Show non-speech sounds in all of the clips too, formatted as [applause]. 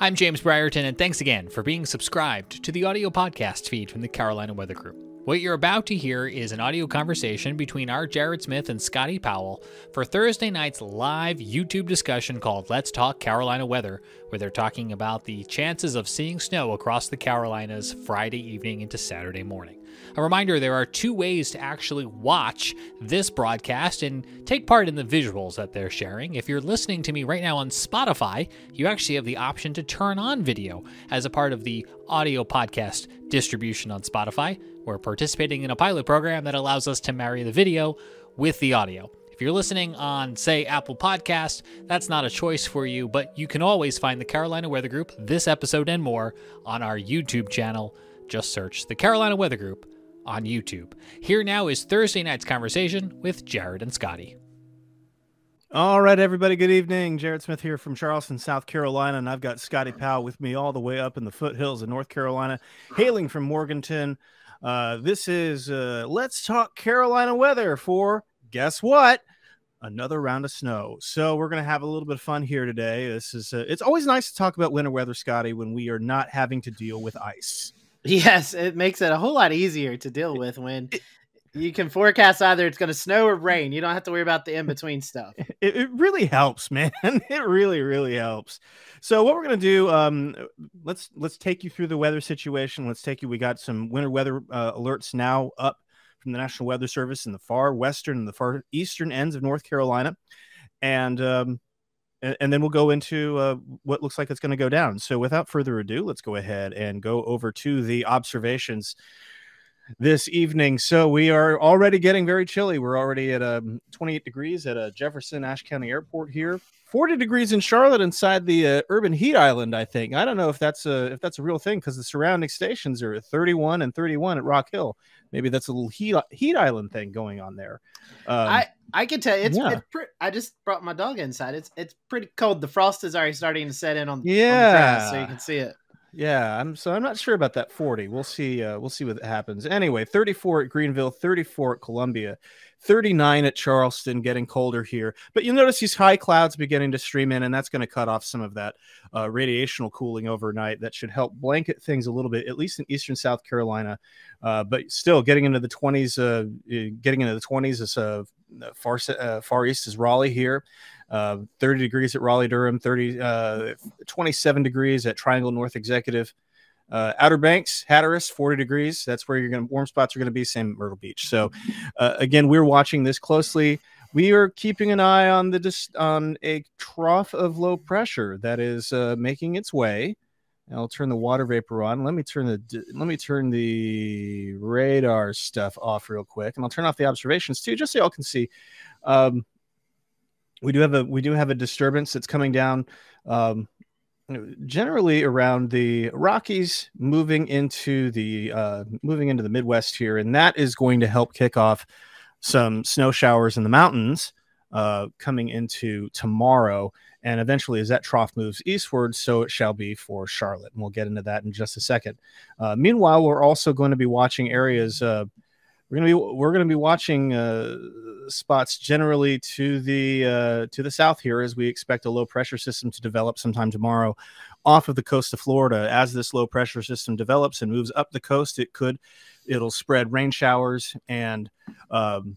I'm James Brierton, and thanks again for being subscribed to the audio podcast feed from the Carolina Weather Group. What you're about to hear is an audio conversation between our Jared Smith and Scotty Powell for Thursday night's live YouTube discussion called Let's Talk Carolina Weather, where they're talking about the chances of seeing snow across the Carolinas Friday evening into Saturday morning. A reminder there are two ways to actually watch this broadcast and take part in the visuals that they're sharing. If you're listening to me right now on Spotify, you actually have the option to turn on video as a part of the audio podcast distribution on Spotify. We're participating in a pilot program that allows us to marry the video with the audio. If you're listening on, say, Apple Podcast, that's not a choice for you, but you can always find the Carolina Weather Group, this episode and more, on our YouTube channel. Just search the Carolina Weather Group on YouTube. Here now is Thursday night's conversation with Jared and Scotty. All right, everybody. Good evening. Jared Smith here from Charleston, South Carolina, and I've got Scotty Powell with me all the way up in the foothills of North Carolina, hailing from Morganton. Uh, this is uh, Let's Talk Carolina Weather for guess what? Another round of snow. So we're going to have a little bit of fun here today. This is uh, it's always nice to talk about winter weather, Scotty, when we are not having to deal with ice. Yes, it makes it a whole lot easier to deal with when you can forecast either it's going to snow or rain. You don't have to worry about the in between stuff. [laughs] It, it, really helps, man. [laughs] It really, really helps. So what we're gonna do, um, let's let's take you through the weather situation. Let's take you. We got some winter weather uh, alerts now up from the National Weather Service in the far western and the far eastern ends of North Carolina, and um, and then we'll go into uh, what looks like it's going to go down. So without further ado, let's go ahead and go over to the observations this evening. So we are already getting very chilly. We're already at um, 28 degrees at a uh, Jefferson Ashe County Airport here. 40 degrees in Charlotte inside the uh, urban heat island. I think I don't know if that's a if that's a real thing because the surrounding stations are at 31 and 31 at Rock Hill. Maybe that's a little heat heat island thing going on there. Um, I I can tell you, it's, yeah. it's pretty. I just brought my dog inside. It's it's pretty cold. The frost is already starting to set in on, yeah, on the grass, so you can see it. Yeah, I'm so I'm not sure about that 40. We'll see. Uh, we'll see what happens. Anyway, 34 at Greenville, 34 at Columbia, 39 at Charleston, getting colder here. But you'll notice these high clouds beginning to stream in, and that's going to cut off some of that uh, radiational cooling overnight. That should help blanket things a little bit, at least in eastern South Carolina. Uh, but still, getting into the 20s, uh, getting into the 20s is uh, far uh, far east is Raleigh here. Uh, 30 degrees at Raleigh Durham, 30, uh, 27 degrees at Triangle North Executive. Uh, Outer Banks, Hatteras, 40 degrees. That's where you're going to warm spots are going to be. Same Myrtle Beach. So, uh, again, we're watching this closely. We are keeping an eye on the dis- on a trough of low pressure that is uh, making its way. And I'll turn the water vapor on. Let me turn the let me turn the radar stuff off real quick, and I'll turn off the observations too, just so y'all can see. Um, we do have a we do have a disturbance that's coming down um, generally around the Rockies, moving into the uh, moving into the Midwest here, and that is going to help kick off some snow showers in the mountains uh, coming into tomorrow. And eventually, as that trough moves eastward, so it shall be for Charlotte. And we'll get into that in just a second. Uh, meanwhile, we're also going to be watching areas. We're gonna be we're gonna be watching uh, spots generally to the uh, to the south here as we expect a low pressure system to develop sometime tomorrow off of the coast of Florida. As this low pressure system develops and moves up the coast, it could it'll spread rain showers and um,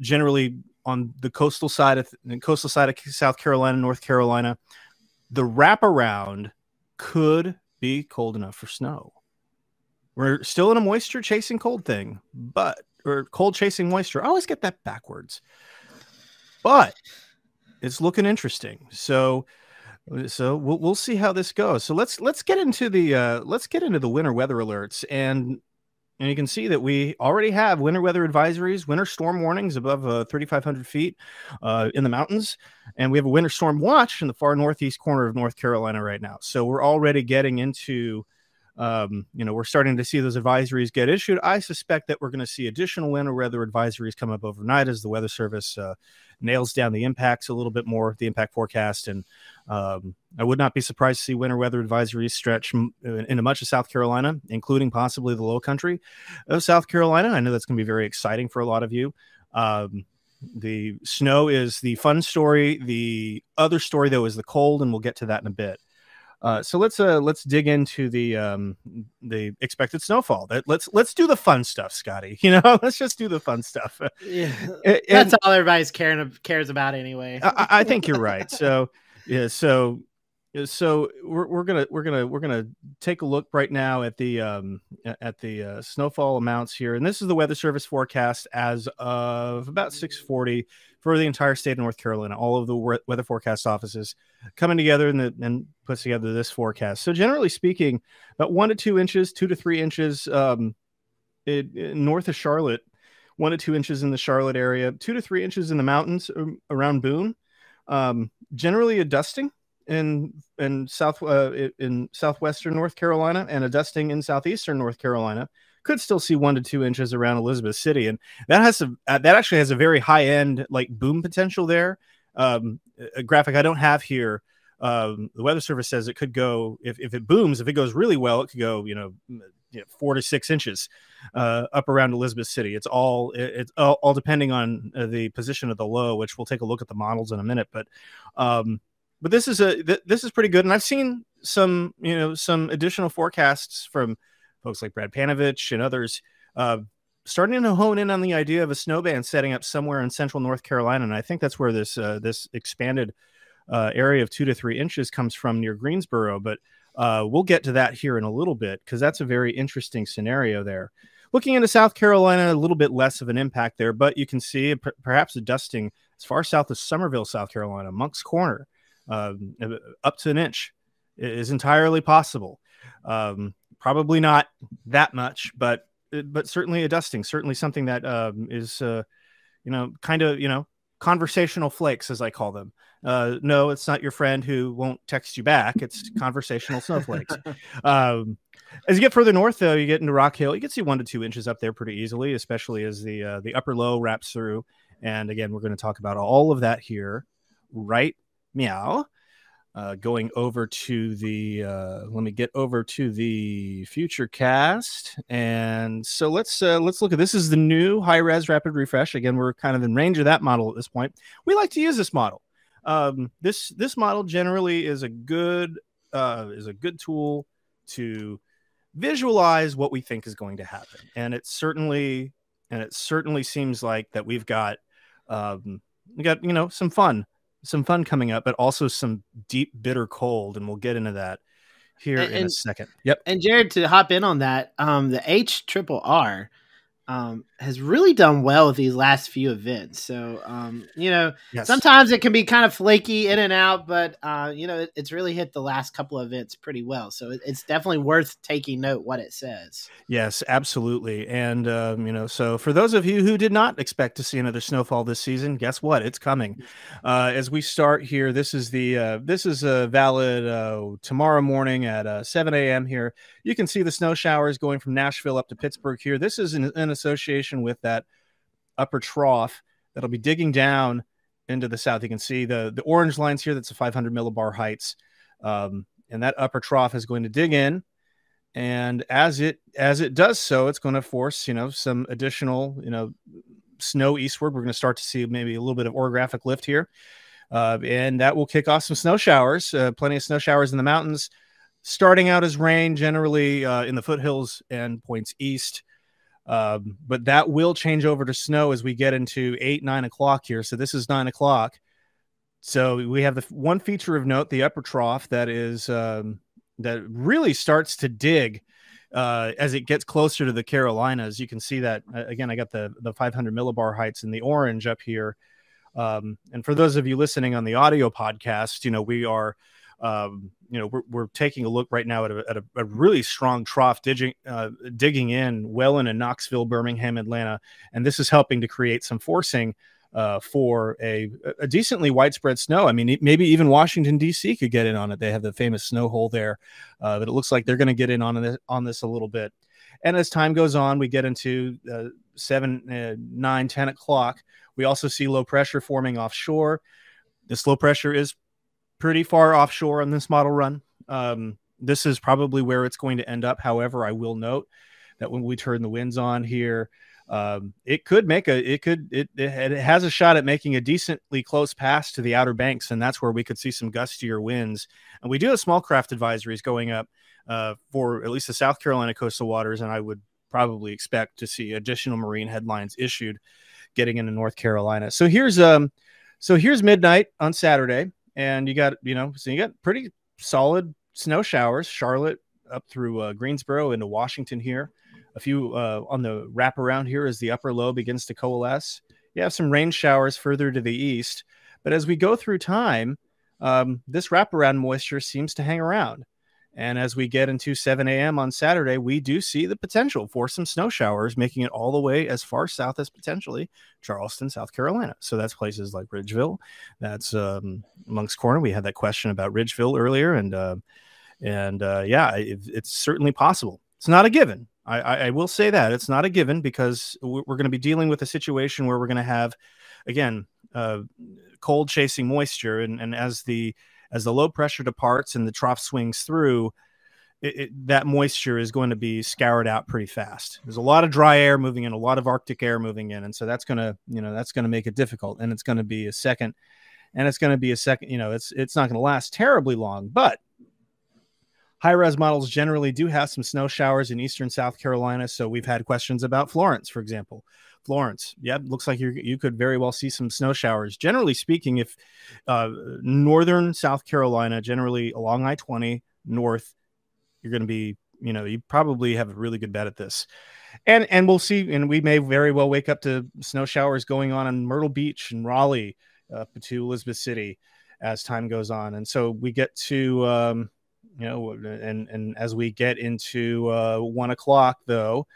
generally on the coastal side of the coastal side of South Carolina, North Carolina, the wraparound could be cold enough for snow. We're still in a moisture chasing cold thing, but or cold chasing moisture. I always get that backwards. But it's looking interesting. So so we'll we'll see how this goes. So let's let's get into the uh let's get into the winter weather alerts and and you can see that we already have winter weather advisories, winter storm warnings above uh, 3,500 feet uh, in the mountains. And we have a winter storm watch in the far northeast corner of North Carolina right now. So we're already getting into um, you know, we're starting to see those advisories get issued. I suspect that we're going to see additional winter weather advisories come up overnight as the Weather Service uh, nails down the impacts a little bit more, the impact forecast. And um, I would not be surprised to see winter weather advisories stretch m- into much of South Carolina, including possibly the low country of South Carolina. I know that's going to be very exciting for a lot of you. Um, the snow is the fun story. The other story, though, is the cold, and we'll get to that in a bit. Uh, so let's uh, let's dig into the um, the expected snowfall. That let's let's do the fun stuff, Scotty. [laughs] You know, let's just do the fun stuff. [laughs] Yeah, and, that's all everybody's caring cares about anyway. I, I think you're right. So [laughs] yeah, so so we're, we're gonna we're gonna we're gonna take a look right now at the um at the uh, snowfall amounts here and this is the weather service forecast as of about 640 for the entire state of north carolina all of the weather forecast offices coming together and, the, and puts together this forecast so generally speaking about one to two inches two to three inches um it, it, north of charlotte one to two inches in the charlotte area two to three inches in the mountains um, around boone um generally a dusting in in south uh, in southwestern North Carolina and a dusting in southeastern North Carolina. Could still see one to two inches around Elizabeth City, and that has a uh, that actually has a very high end like boom potential there. Um, a graphic I don't have here. Um, the weather service says it could go if, if it booms if it goes really well it could go you know, you know four to six inches uh, up around Elizabeth City. It's all it's all, all, depending on uh, the position of the low, which we'll take a look at the models in a minute. But um, but this is a th- this is pretty good, and I've seen some you know some additional forecasts from folks like Brad Panovich and others uh, starting to hone in on the idea of a snow band setting up somewhere in central North Carolina, and I think that's where this uh, this expanded uh, area of two to three inches comes from near Greensboro. But uh, we'll get to that here in a little bit because that's a very interesting scenario there. Looking into South Carolina, a little bit less of an impact there, but you can see perhaps a dusting as far south as Summerville, South Carolina, Moncks Corner um, up to an inch is entirely possible. Um, probably not that much, but but certainly a dusting, certainly something that um, is uh, you know kind of you know conversational flakes as I call them. Uh, no, it's not your friend who won't text you back. It's conversational snowflakes. [laughs] Um, as you get further north, though, you get into Rock Hill. You can see one to two inches up there pretty easily, especially as the uh, the upper low wraps through. And again, we're going to talk about all of that here right meow. Uh, going over to the uh, let me get over to the future cast. And so let's uh, let's look at this is the new high res rapid refresh. Again we're kind of in range of that model at this point. We like to use this model. Um, this this model generally is a good uh, is a good tool to visualize what we think is going to happen. And it certainly and it certainly seems like that we've got um, we got you know some fun some fun coming up, but also some deep, bitter cold, and we'll get into that here and, in a second. Yep. And Jared, to hop in on that, um, the H triple R um, has really done well with these last few events. So, um, you know, yes. sometimes it can be kind of flaky in and out, but, uh, you know, it, it's really hit the last couple of events pretty well. So it, it's definitely worth taking note what it says. Yes, absolutely. And, um, you know, so for those of you who did not expect to see another snowfall this season, guess what? It's coming. Uh, as we start here, this is the, uh, this is a valid uh, tomorrow morning at uh, 7 a.m. here. You can see the snow showers going from Nashville up to Pittsburgh here. This is an, an association with that upper trough that'll be digging down into the south. You can see the the orange lines here. That's a 500 millibar heights, um, and that upper trough is going to dig in. And as it as it does so, it's going to force you know some additional you know snow eastward. We're going to start to see maybe a little bit of orographic lift here, uh, and that will kick off some snow showers. Uh, plenty of snow showers in the mountains, starting out as rain, generally uh, in the foothills and points east. Um, but that will change over to snow as we get into eight, nine o'clock here. So this is nine o'clock. So we have the one feature of note, the upper trough that is um, that really starts to dig uh, as it gets closer to the Carolinas. You can see that again. I got the the 500 millibar heights in the orange up here. Um, and for those of you listening on the audio podcast, you know we are um, you know, we're, we're taking a look right now at a, at a, a really strong trough digging, uh, digging in well into Knoxville, Birmingham, Atlanta, and this is helping to create some forcing uh, for a, a decently widespread snow. I mean, maybe even Washington D.C. could get in on it. They have the famous snow hole there, uh, but it looks like they're going to get in on this on this a little bit. And as time goes on, we get into uh, seven, uh, nine, ten o'clock. We also see low pressure forming offshore. This low pressure is pretty far offshore on this model run. Um, this is probably where it's going to end up. However, I will note that when we turn the winds on here, um, it could make a it could it, it has a shot at making a decently close pass to the outer banks and that's where we could see some gustier winds and we do have small craft advisories going up uh, for at least the south carolina coastal waters and i would probably expect to see additional marine headlines issued getting into north carolina so here's um so here's midnight on saturday and you got you know so you got pretty solid snow showers charlotte up through uh, greensboro into washington here a few uh, on the wraparound here as the upper low begins to coalesce. You have some rain showers further to the east, but as we go through time, um, this wraparound moisture seems to hang around. And as we get into 7 a.m. on Saturday, we do see the potential for some snow showers, making it all the way as far south as potentially Charleston, South Carolina. So that's places like Ridgeville. That's um, Moncks Corner. We had that question about Ridgeville earlier, and uh, and uh, yeah, it, it's certainly possible. It's not a given, I, I, will say that it's not a given because we're, going to be dealing with a situation where we're going to have, again, uh, cold chasing moisture, and, and as the as the low pressure departs and the trough swings through, it, it, that moisture is going to be scoured out pretty fast. There's a lot of dry air moving in, a lot of Arctic air moving in, and so that's going to you know that's going to make it difficult, and it's going to be a second, and it's going to be a second. You know, it's it's not going to last terribly long, but High res models generally do have some snow showers in eastern South Carolina. So we've had questions about Florence, for example. Florence, yeah, looks like you you could very well see some snow showers. Generally speaking, if uh, northern South Carolina, generally along I twenty north, you're going to be, you know, you probably have a really good bet at this, and and we'll see, and we may very well wake up to snow showers going on in Myrtle Beach and Raleigh, uh, to Elizabeth City, as time goes on, and so we get to. Um, you know, and and as we get into uh, one o'clock, though,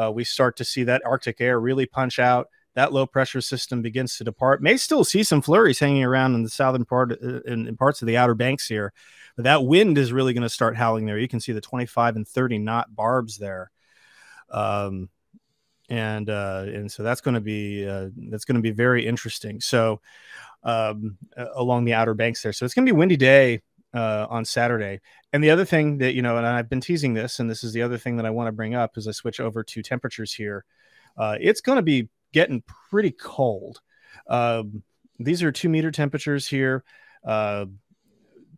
uh, we start to see that Arctic air really punch out. That low pressure system begins to depart. May still see some flurries hanging around in the southern part, uh, in, in parts of the outer banks here, but that wind is really going to start howling there. You can see the 25 and 30 knot barbs there. Um, and uh, and so that's going to be uh, that's going to be very interesting. So um, along the outer banks there, so it's going to be windy day uh, on Saturday. And the other thing that, you know, and I've been teasing this, and this is the other thing that I want to bring up as I switch over to temperatures here. Uh, it's going to be getting pretty cold. Um, these are two meter temperatures here. Uh,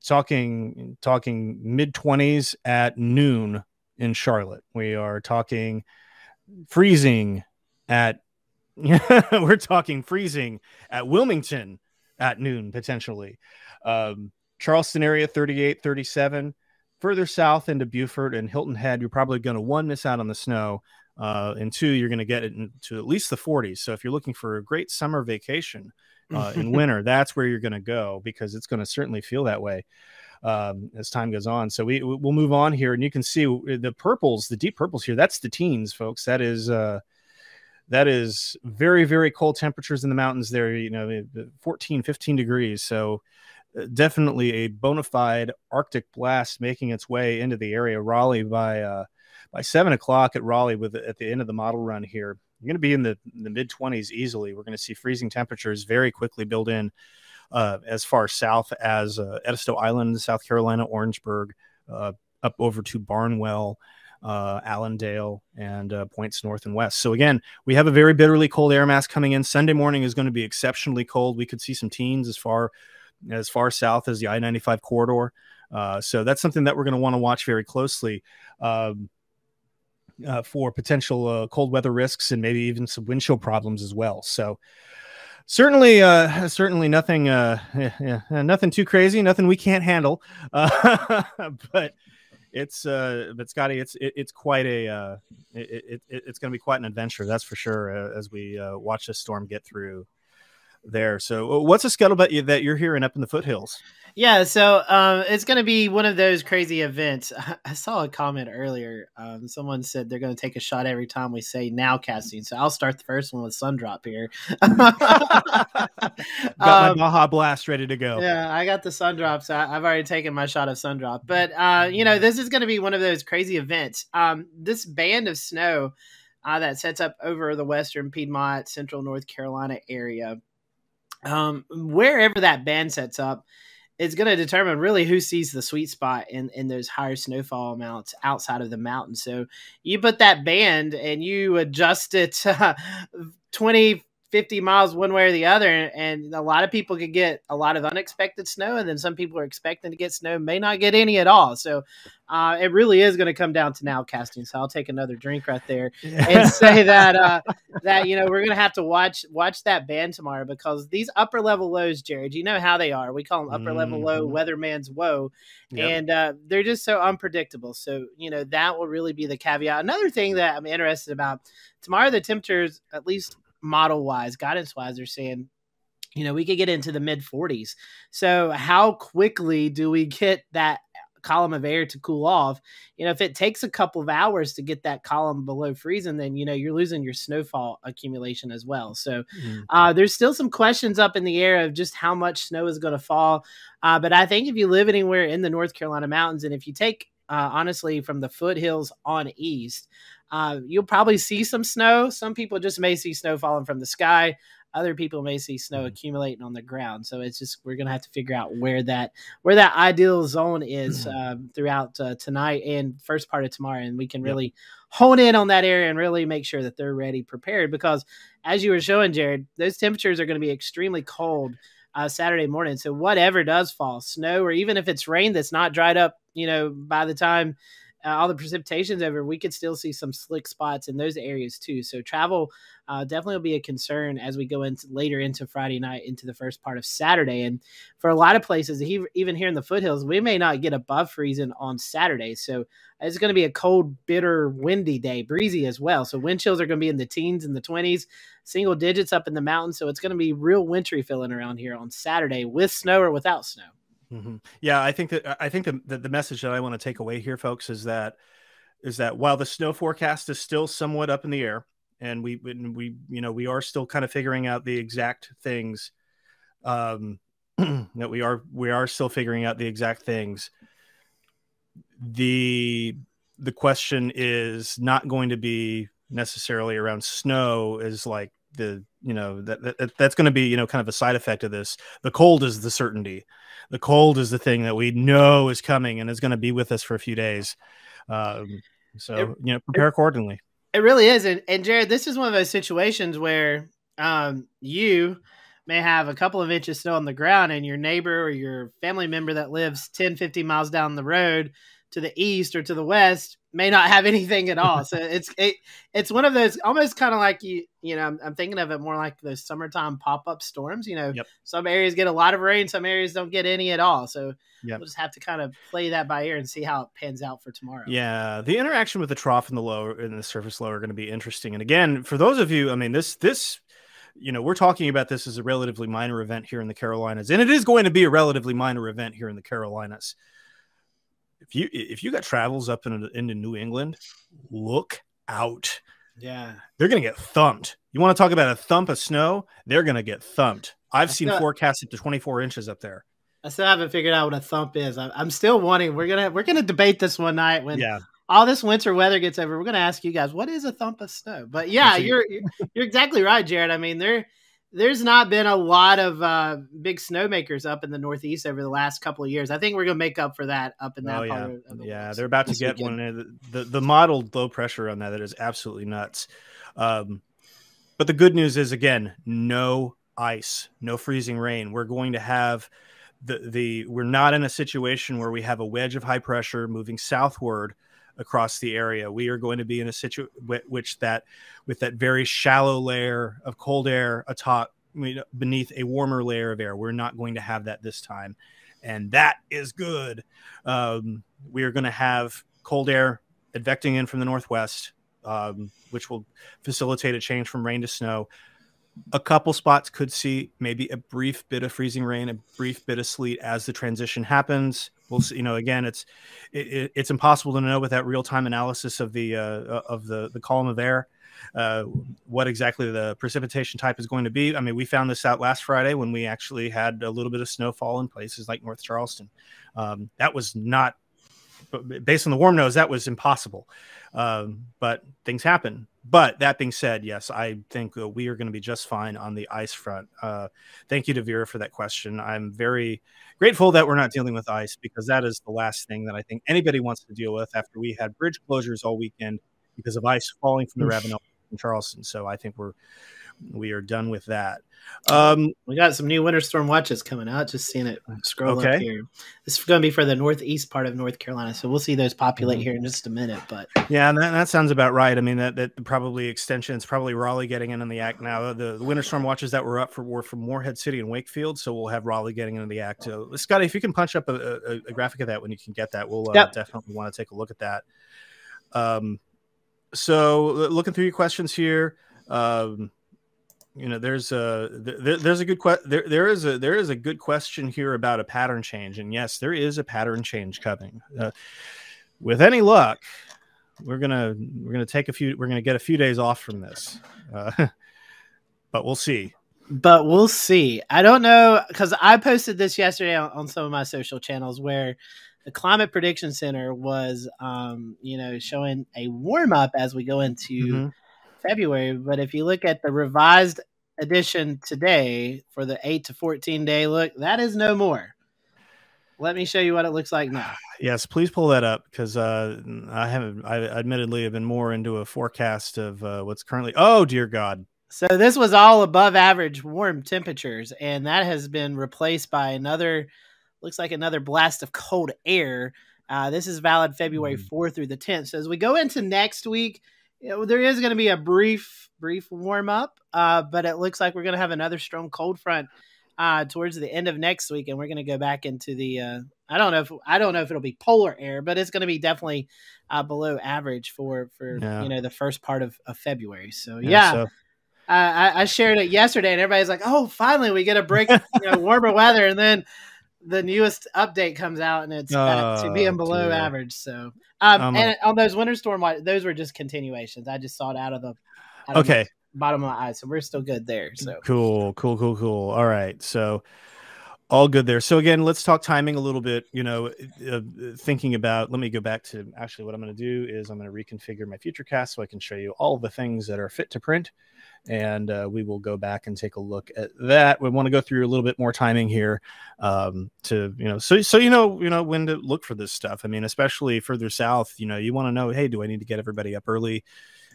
talking talking mid 20s at noon in Charlotte. We are talking freezing at [laughs] we're talking freezing at Wilmington at noon potentially. Um, Charleston area 38, 37. Further south into Beaufort and Hilton Head, you're probably going to one miss out on the snow, uh, and two, you're going to get it into at least the 40s. So if you're looking for a great summer vacation uh, in [laughs] winter, that's where you're going to go because it's going to certainly feel that way um, as time goes on. So we we'll move on here, and you can see the purples, the deep purples here. That's the teens, folks. That is. Uh, that is very very cold temperatures in the mountains there you know 14 15 degrees so definitely a bona fide Arctic blast making its way into the area. Raleigh by uh, by seven o'clock at Raleigh with at the end of the model run here. You're going to be in the, the mid 20s easily. We're going to see freezing temperatures very quickly build in uh, as far south as uh, Edisto Island, South Carolina, Orangeburg, uh, up over to Barnwell. Uh, Allendale and uh, points north and west. So again, we have a very bitterly cold air mass coming in. Sunday morning is going to be exceptionally cold. We could see some teens as far as far south as the I 95 corridor. Uh, so that's something that we're going to want to watch very closely um, uh, for potential uh, cold weather risks and maybe even some wind chill problems as well. So certainly, uh, certainly nothing, uh, yeah, nothing too crazy, nothing we can't handle. [laughs] Uh, but it's, but Scotty, it's it, it's quite a it, it, it's going to be quite an adventure, that's for sure, as we watch this storm get through there. So, uh, what's a scuttlebutt that you're hearing up in the foothills? Yeah, so um, it's going to be one of those crazy events. [laughs] I saw a comment earlier. Um, someone said they're going to take a shot every time we say now casting. So I'll start the first one with Sundrop here. [laughs] [laughs] got um, my Baja Blast ready to go. Yeah, I got the Sundrop. So I've already taken my shot of Sundrop. But, uh, you know, this is going to be one of those crazy events. Um, this band of snow uh, that sets up over the western Piedmont, central North Carolina area um, wherever that band sets up, it's going to determine really who sees the sweet spot in, in those higher snowfall amounts outside of the mountain. So you put that band and you adjust it [laughs] uh, 20, 50 miles one way or the other and a lot of people could get a lot of unexpected snow and then some people are expecting to get snow may not get any at all. So uh, it really is going to come down to nowcasting so i'll take another drink right there and say that uh, that you know we're going to have to watch watch that band tomorrow because these upper level lows jared you know how they are. We call them upper level mm-hmm. low weatherman's woe yep. and uh, they're just so unpredictable. So you know that will really be the caveat. Another thing that i'm interested about tomorrow the temperatures at least model wise, guidance wise, they're saying, you know, we could get into the mid 40s. So, how quickly do we get that column of air to cool off? You know, if it takes a couple of hours to get that column below freezing, then, you know, you're losing your snowfall accumulation as well. So, mm. uh, there's still some questions up in the air of just how much snow is going to fall. Uh, but I think if you live anywhere in the North Carolina mountains, and if you take uh, honestly, from the foothills on east. Uh, you'll probably see some snow. Some people just may see snow falling from the sky. Other people may see snow mm-hmm. accumulating on the ground. So it's just we're gonna have to figure out where that where that ideal zone is uh, throughout uh, tonight and first part of tomorrow, and we can really yep. hone in on that area and really make sure that they're ready, prepared. Because as you were showing, Jared, those temperatures are going to be extremely cold uh, Saturday morning. So whatever does fall, snow or even if it's rain that's not dried up, you know, by the time uh, all the precipitation's over, we could still see some slick spots in those areas too. So travel uh, definitely will be a concern as we go into later into Friday night into the first part of Saturday. And for a lot of places, even here in the foothills, we may not get above freezing on Saturday. So it's going to be a cold, bitter, windy day, breezy as well. So wind chills are going to be in the teens and the 20s, single digits up in the mountains. So it's going to be real wintry feeling around here on Saturday with snow or without snow. Mm-hmm. Yeah, I think that I think the, the, the message that I want to take away here, folks, is that is that while the snow forecast is still somewhat up in the air, and we we you know we are still kind of figuring out the exact things, um, [clears throat] that we are we are still figuring out the exact things. The the question is not going to be necessarily around snow is like the you know that, that that's going to be you know kind of a side effect of this. The cold is the certainty. The cold is the thing that we know is coming and is going to be with us for a few days. Um, so it, you know prepare accordingly. It really is and, and jared this is one of those situations where um, you may have a couple of inches snow on the ground and your neighbor or your family member that lives 10 15 miles down the road to the east or to the west may not have [laughs] anything at all. So it's it, it's one of those almost kind of like you you know I'm, I'm, thinking of it more like those summertime pop up storms. You know, yep. some areas get a lot of rain, some areas don't get any at all. So yep. we'll just have to kind of play that by ear and see how it pans out for tomorrow. Yeah, the interaction with the trough and the low and the surface low are going to be interesting. And again, for those of you, I mean this this you know, we're talking about this as a relatively minor event here in the Carolinas, and it is going to be a relatively minor event here in the Carolinas if you if you got travels up into, into New England, look out. Yeah, they're gonna get thumped. You want to talk about a thump of snow? They're gonna get thumped. I've seen forecasts up to 24 inches up there. I still haven't figured out what a thump is. I'm still wanting. We're gonna we're gonna debate this one night when yeah. all this winter weather gets over. We're gonna ask you guys what is a thump of snow. But yeah, you're you're exactly right, Jared. I mean, they're there's not been a lot of uh, big snowmakers up in the Northeast over the last couple of years. I think we're going to make up for that up in that oh, part yeah. of, the Yeah, they're about to get weekend. one. The, the modeled low pressure on that that is absolutely nuts. Um, but the good news is again, no ice, no freezing rain. We're going to have the the we're not in a situation where we have a wedge of high pressure moving southward across the area. We are going to be in a situation which that with that very shallow layer of cold air atop beneath a warmer layer of air. We're not going to have that this time, and that is good. Um, we are going to have cold air advecting in from the northwest, um, which will facilitate a change from rain to snow. A couple spots could see maybe a brief bit of freezing rain, a brief bit of sleet as the transition happens we'll see. You know, again, it's it, it's impossible to know with that real time analysis of the uh, uh, of the the column of air uh, what exactly the precipitation type is going to be. I mean, we found this out last Friday when we actually had a little bit of snowfall in places like North Charleston. Um, that was not based on the warm nose, that was impossible. Um, but things happen. But that being said, yes, I think uh, we are going to be just fine on the ice front. Uh, thank you to Vera for that question. I'm very grateful that we're not dealing with ice because that is the last thing that I think anybody wants to deal with after we had bridge closures all weekend because of ice falling from the Ravenel in Charleston. So I think we're we are done with that. Um, we got some new winter storm watches coming out. Just seeing it scroll okay. up here. This is going to be for the northeast part of North Carolina, so we'll see those populate mm-hmm. here in just a minute. But yeah, that, that sounds about right. I mean, that that probably extensions, probably Raleigh getting in on the act now. The, the, winter storm watches that were up for were from Morehead City and Wakefield, so we'll have Raleigh getting into the act. So, Scotty, if you can punch up a, a, a graphic of that when you can get that, we'll uh, yep. definitely want to take a look at that. Um, so looking through your questions here. Um, you know there's a there, there's a good que- there there is a there is a good question here about a pattern change. And yes there is a pattern change coming. Uh, with any luck we're gonna we're gonna take a few we're gonna get a few days off from this. Uh, [laughs] but we'll see. But we'll see. I don't know because i posted this yesterday on, on, some of my social channels where the climate prediction center was um you know showing a warm up as we go into mm-hmm February. But if you look at the revised edition today for the 8 to 14 day look, that is no more. Let me show you what it looks like now. Yes, please pull that up because uh, I haven't. I admittedly have been more into a forecast of uh, what's currently. Oh dear God! So this was all above average warm temperatures, and that has been replaced by another. Looks like another blast of cold air. Uh, this is valid February 4th mm. through the 10th. So as we go into next week, you know, there is going to be a brief brief warm up, uh, but it looks like we're going to have another strong cold front uh, towards the end of next week, and we're going to go back into the. Uh, I don't know if I don't know if it'll be polar air, but it's going to be definitely uh, below average for for yeah. you know the first part of, of February. So yeah. yeah so- I, I, shared it yesterday, and everybody's like, "Oh, finally, we get a break, you know, warmer weather." And then the newest update comes out, and it's back to being below dear. average. So um, um, and on those winter storm, those were just continuations. I just saw it out of the out okay of bottom of my eyes, so we're still good there. So cool, cool, cool, cool. All right, so all good there. So again, let's talk timing a little bit. You know, uh, thinking about. Let me go back to actually what I'm going to do is I'm going to reconfigure my Futurecast so I can show you all the things that are fit to print and uh, we will go back and take a look at that. We want to go through a little bit more timing here um, to you know, so so you know you know when to look for this stuff. I mean, especially further south, you know, you want to know, hey, do I need to get everybody up early?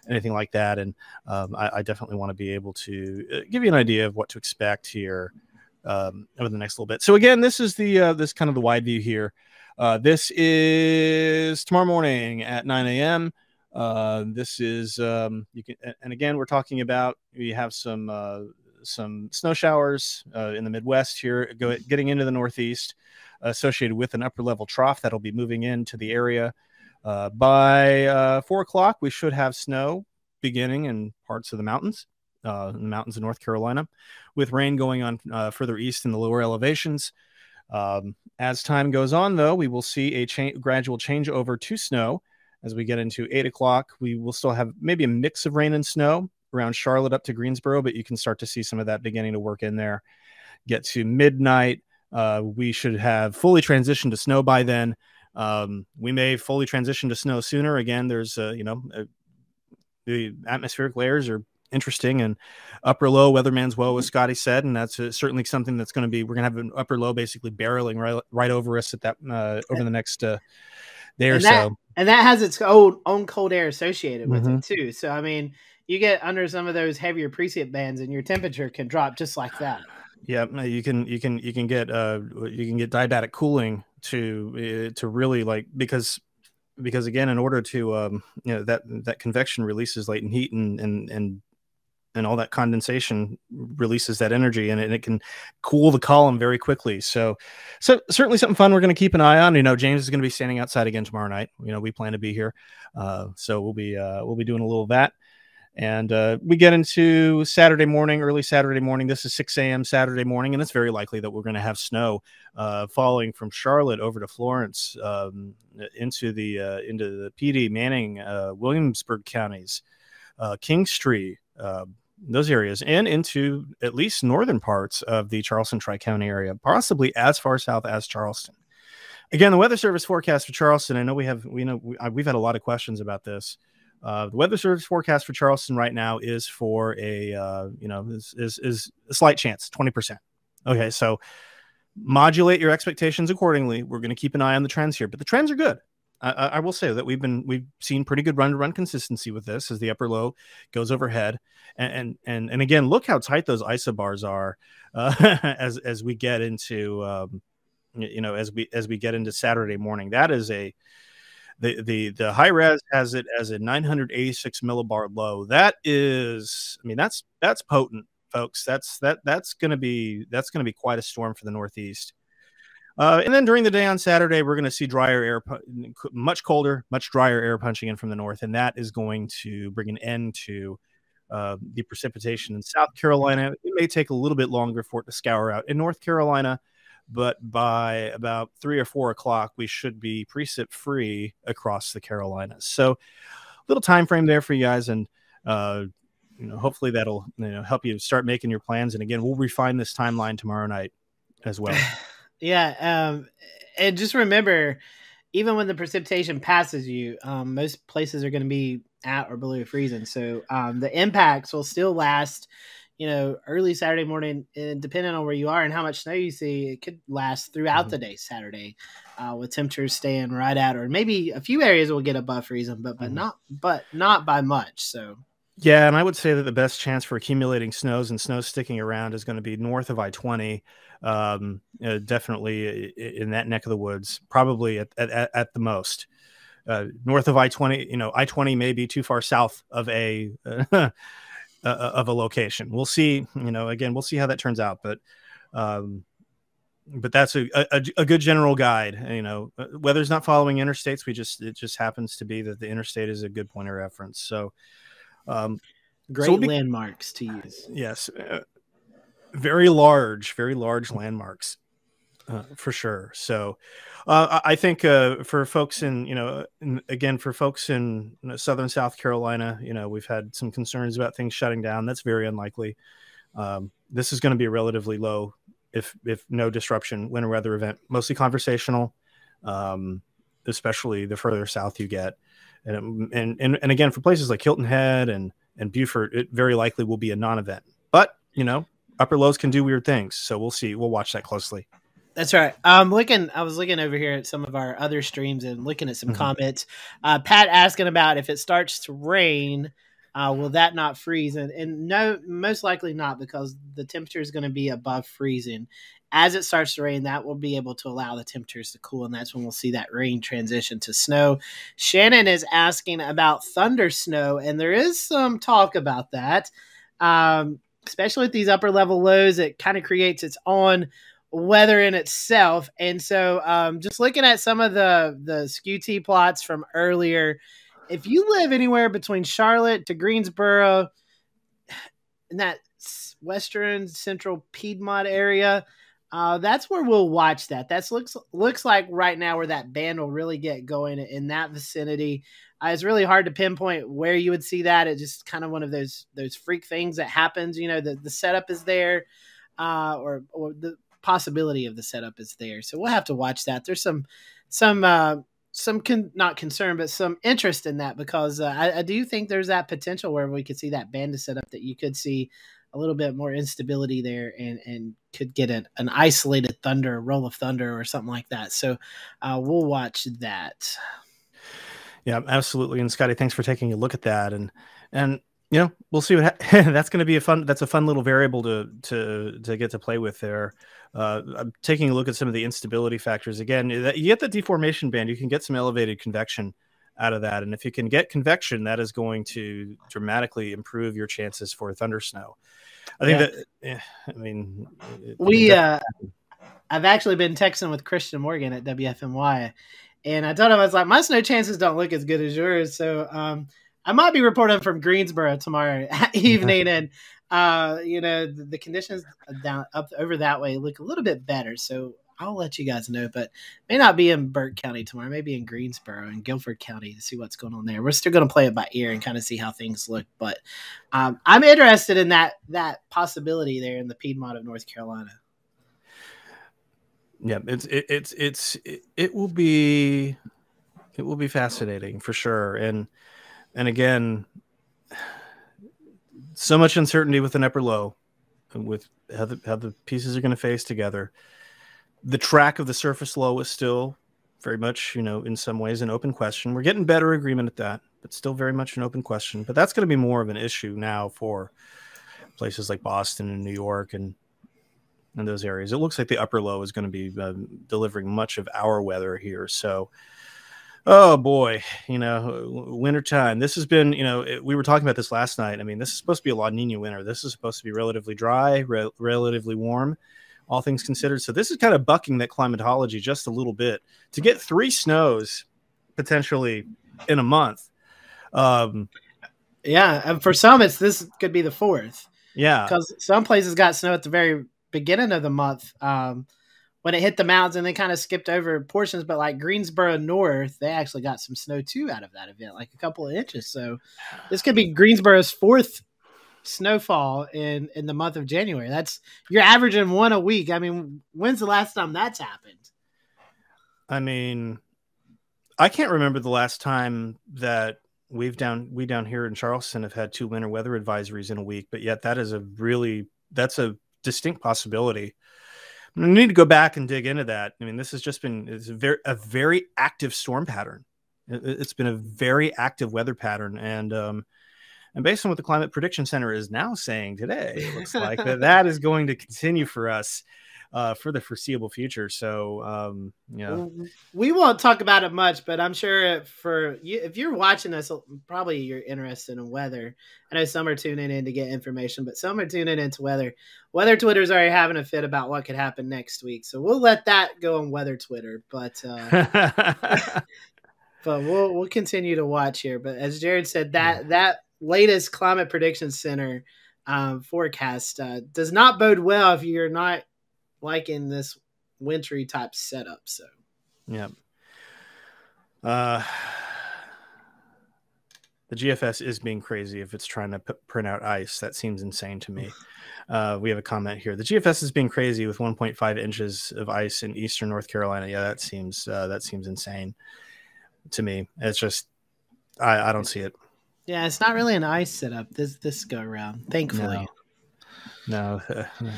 Anything like that, and um, I, I, definitely want to be able to uh, give you an idea of what to expect here um, over the next little bit. So again, this is the uh, this kind of the wide view here. Uh, this is tomorrow morning at 9 a.m. Uh, this is um, you can, and again, we're talking about we have some uh, some snow showers uh, in the Midwest here, go, getting into the Northeast, associated with an upper level trough that'll be moving into the area. Uh, by uh, four o'clock, we should have snow beginning in parts of the mountains, uh, in the mountains of North Carolina, with rain going on uh, further east in the lower elevations. Um, as time goes on, though, we will see a cha- gradual change over to snow as we get into eight o'clock, we will still have maybe a mix of rain and snow around Charlotte up to Greensboro, but you can start to see some of that beginning to work in there. Get to midnight, uh, we should have fully transitioned to snow by then. Um, we may fully transition to snow sooner. Again, there's uh, you know uh, the atmospheric layers are interesting and upper low weatherman's woe as scotty said and that's uh, certainly something that's going to be we're going to have an upper low basically barreling right, right over us at that uh, over the next uh, day or that, so and that has its own own cold air associated with mm-hmm. it too. So I mean, you get under some of those heavier precip bands, and your temperature can drop just like that. Yeah, you can you can you can get uh you can get diabatic cooling to uh, to really like because because again in order to um you know that that convection releases latent heat and and and and all that condensation releases that energy and it, and it, can cool the column very quickly. So, so certainly something fun we're going to keep an eye on. You know, James is going to be standing outside again tomorrow night. You know, we plan to be here, uh, so we'll be uh, we'll be doing a little of that. And uh, we get into Saturday morning, early Saturday morning. This is 6 a.m. Saturday morning, and it's very likely that we're going to have snow uh, falling from Charlotte over to Florence um, into the uh, into the Dee, Manning, uh, Williamsburg counties, uh, Kingstree, uh, those areas and into at least northern parts of the Charleston Tri County area, possibly as far south as Charleston. Again, the weather service forecast for Charleston. I know we have we know we, have had a lot of questions about this. Uh, the weather service forecast for Charleston right now is for a uh, you know is, is is a slight chance, twenty percent. Okay, so modulate your expectations accordingly. We're going to keep an eye on the trends here, but the trends are good. I, I, will say that we've been we've seen pretty good run to run consistency with this as the upper low goes overhead, and and and, and again, look how tight those isobars are uh, [laughs] as as we get into um, you know as we as we get into Saturday morning. That is a the the the high res has it as a 986 millibar low. That is, I mean, that's that's potent, folks. That's that that's going to be that's going to be quite a storm for the Northeast. Uh, and then during the day on Saturday, we're going to see drier air, much colder, much drier air punching in from the north, and that is going to bring an end to uh, the precipitation in South Carolina. It may take a little bit longer for it to scour out in North Carolina but by about three or four o'clock, we should be precip free across the Carolinas. So, little time frame there for you guys, and uh, you know, hopefully that'll you know help you start making your plans. And again, we'll refine this timeline tomorrow night as well. [laughs] yeah, um, and just remember, even when the precipitation passes you, um, most places are going to be at or below freezing. So um, the impacts will still last you know, early Saturday morning, and depending on where you are and how much snow you see, it could last throughout mm-hmm. the day Saturday, uh, with temperatures staying right at, or maybe a few areas will get above freezing, but but mm-hmm. not but not by much. So. Yeah, and I would say that the best chance for accumulating snows and snow sticking around is going to be north of I twenty, um, uh, definitely in that neck of the woods, probably at at, at the most. Uh, north of I twenty, you know, I twenty may be too far south of a [laughs] uh, uh, of a location. We'll see. You know, again, we'll see how that turns out. But um, but that's a, a, a good general guide. You know, uh, weather's not following interstates. We just it just happens to be that the interstate is a good point of reference. So, um, great so be, landmarks to use. Yes, uh, very large, very large landmarks uh, for sure. So, uh, I think uh, for folks in, you know, in, again, for folks in southern South Carolina, you know, we've had some concerns about things shutting down. That's very unlikely. Um, this is going to be a relatively low, if if no disruption, winter weather event, mostly conversational, um, especially the further south you get. And, and and and again, for places like Hilton Head and and Beaufort, it very likely will be a non-event. But you know, upper lows can do weird things, so we'll see. We'll watch that closely. That's right. I'm looking. I was looking over here at some of our other streams and looking at some mm-hmm. comments. Uh, Pat asking about if it starts to rain, uh, will that not freeze? And, and no, most likely not, because the temperature is going to be above freezing. As it starts to rain, that will be able to allow the temperatures to cool, and that's when we'll see that rain transition to snow. Shannon is asking about thunder snow, and there is some talk about that. Um, especially with these upper level lows, it kind of creates its own weather in itself. And so, um, just looking at some of the the T plots from earlier, if you live anywhere between Charlotte to Greensboro, [sighs] in that western central Piedmont area, uh, that's where we'll watch that. That's looks looks like right now where that band will really get going in that vicinity. Uh, it's really hard to pinpoint where you would see that. It's just kind of one of those those freak things that happens. You know, the the setup is there, uh, or or the possibility of the setup is there. So we'll have to watch that. There's some some uh, some con- not concern, but some interest in that because uh, I, I, do think there's that potential where we could see that band set up that you could see a little bit more instability there and and could get an, an isolated thunder, roll of thunder, or something like that. So uh, we'll watch that. Yeah, absolutely. And Scotty, thanks for taking a look at that. And and you know, we'll see what ha- [laughs] that's going to be a fun. That's a fun little variable to to to get to play with there. Uh, I'm taking a look at some of the instability factors again. You get the deformation band, you can get some elevated convection out of that, and if you can get convection, that is going to dramatically improve your chances for thunder snow. I think yeah. that. Eh, I mean, we. Uh, I've actually been texting with Christian Morgan at WFMY, and I told him I was like, my snow chances don't look as good as yours, so. um I might be reporting from Greensboro tomorrow [laughs] evening, and uh, you know the, the, conditions down up over that way look a little bit better. So I'll let you guys know, but may not be in Burke County tomorrow. Maybe in Greensboro and Guilford County to see what's going on there. We're still going to play it by ear and kind of see how things look, but um, I'm interested in that that possibility there in the Piedmont of North Carolina. Yeah, it's it, it's it's it, it will be it will be fascinating for sure, and and again, so much uncertainty with an upper low, and with how the how the pieces are going to face together. The track of the surface low is still very much, you know, in some ways an open question. We're getting better agreement at that, but still very much an open question. But that's going to be more of an issue now for places like Boston and New York and in those areas. It looks like the upper low is going to be uh, delivering much of our weather here. So, oh boy, you know, wintertime. This has been, you know, it, we were talking about this last night. I mean, this is supposed to be a La Nina winter. This is supposed to be relatively dry, re- relatively warm, all things considered. So, this is kind of bucking that climatology just a little bit to get three snows potentially in a month. Um, yeah, and for some, it's this could be the fourth. Yeah, because some places got snow at the very beginning of the month um, when it hit the mountains and they kind of skipped over portions. But like Greensboro North, they actually got some snow too out of that event, like a couple of inches. So this could be Greensboro's fourth snowfall in in the month of January. That's you're averaging one a week. I mean, when's the last time that's happened? I mean, I can't remember the last time that we've down we down here in Charleston have had two winter weather advisories in a week, but yet that is a really that's a distinct possibility. I need to go back and dig into that. I mean, this has just been it's a very a very active storm pattern. It, has been a very active weather pattern, and um, and based on what the Climate Prediction Center is now saying today, it looks like that [laughs] that is going to continue for us uh, for the foreseeable future. So, um, yeah, we won't talk about it much, but I'm sure for you, if you're watching us, probably you're interested in weather. I know some are tuning in to get information, but some are tuning into weather. Weather Twitter's already having a fit about what could happen next week, so we'll let that go on Weather Twitter. But uh, [laughs] [laughs] but we'll we'll continue to watch here. But as Jared said, that that latest Climate Prediction Center um, forecast uh, does not bode well if you're not liking this wintry type setup. So, yeah. Uh, the GFS is being crazy if it's trying to print out ice. That seems insane to me. Uh, we have a comment here. The GFS is being crazy with 1.5 inches of ice in eastern North Carolina. Yeah, that seems uh, that seems insane to me. It's just I, I don't see it. Yeah, it's not really an ice setup this this go around. Thankfully. No. No,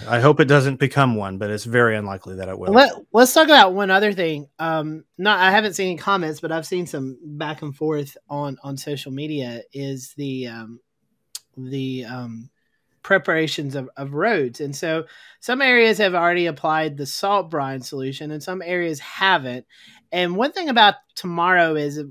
I hope it doesn't become one, but it's very unlikely that it will. Let, us talk about one other thing. Um, not I haven't seen any comments, but I've seen some back and forth on on social media. Is the um, the um, preparations of, of roads, and so some areas have already applied the salt brine solution, and some areas haven't. And one thing about tomorrow is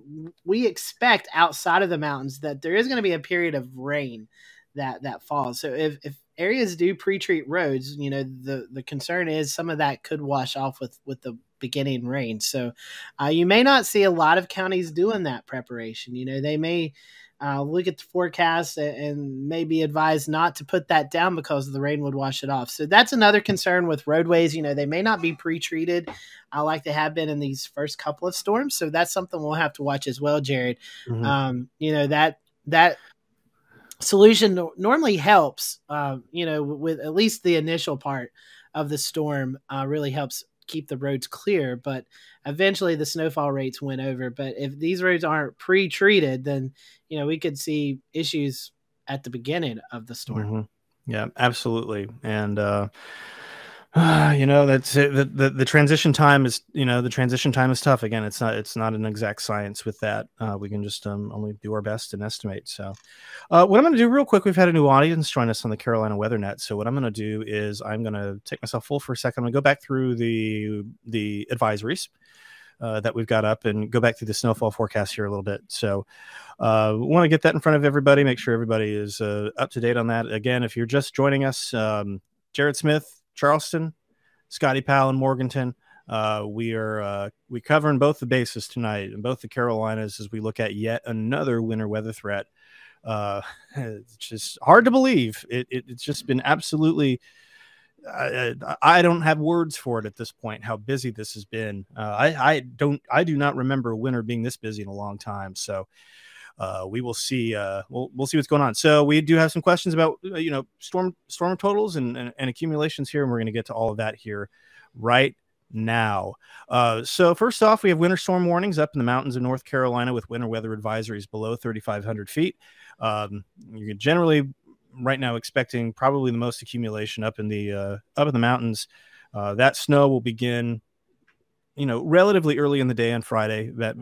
we expect outside of the mountains that there is going to be a period of rain that that falls. So if, if areas do pre-treat roads, you know, the the concern is some of that could wash off with with the beginning rain. So uh, you may not see a lot of counties doing that preparation. You know, they may uh, look at the forecast and, and maybe advise not to put that down because the rain would wash it off. So that's another concern with roadways. You know, they may not be pre-treated uh, like they have been in these first couple of storms. So that's something we'll have to watch as well, Jared. Mm-hmm. Um, you know that that solution normally helps uh, you know with at least the initial part of the storm uh, really helps keep the roads clear but eventually the snowfall rates went over. But if these roads aren't pre-treated then you know we could see issues at the beginning of the storm. Mm-hmm. yeah absolutely. And uh uh, [sighs] you know that's it. The, the, the transition time is you know the transition time is tough again it's not it's not an exact science with that uh, we can just um, only do our best and estimate so uh, what i'm going to do real quick we've had a new audience join us on the carolina weather net so what i'm going to do is i'm going to take myself full for a second i'm going to go back through the the advisories uh, that we've got up and go back through the snowfall forecast here a little bit. So, uh, want to get that in front of everybody, make sure everybody is uh, up to date on that. Again, if you're just joining us, um, Jared Smith, Charleston, Scotty Powell, and Morganton. Uh, we are uh, we covering both the bases tonight in both the Carolinas as we look at yet another winter weather threat. Uh, [laughs] it's just hard to believe. It, it, it's just been absolutely. I, I, don't have words for it at this point. How busy this has been. Uh, I, I don't. I do not remember winter being this busy in a long time. So, uh, we will see. Uh, we'll we'll see what's going on. So we do have some questions about uh, you know storm storm totals and, and, and accumulations here, and we're going to get to all of that here right now. Uh, so first off, we have winter storm warnings up in the mountains of North Carolina with winter weather advisories below 3,500 feet. Um, you're generally right now expecting probably the most accumulation up in the uh, up in the mountains. Uh, that snow will begin you know, relatively early in the day on Friday, that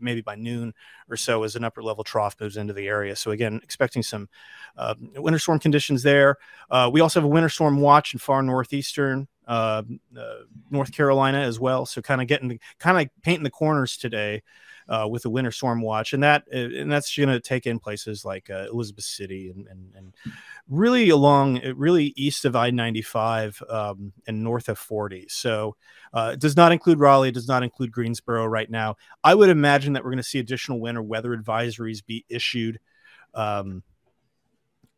maybe by noon or so, as an upper level trough moves into the area. So again, expecting some uh, winter storm conditions there. Uh, we also have a winter storm watch in far northeastern uh, uh North Carolina as well. So kind of getting, kind of painting the corners today uh, with the winter storm watch, and that uh, and that's going to take in places like uh, Elizabeth City and, and, and really along uh, really east of I ninety five um, and north of forty. So uh, it does not include Raleigh, it does not include Greensboro right now. I would imagine that we're going to see additional winter weather advisories be issued um,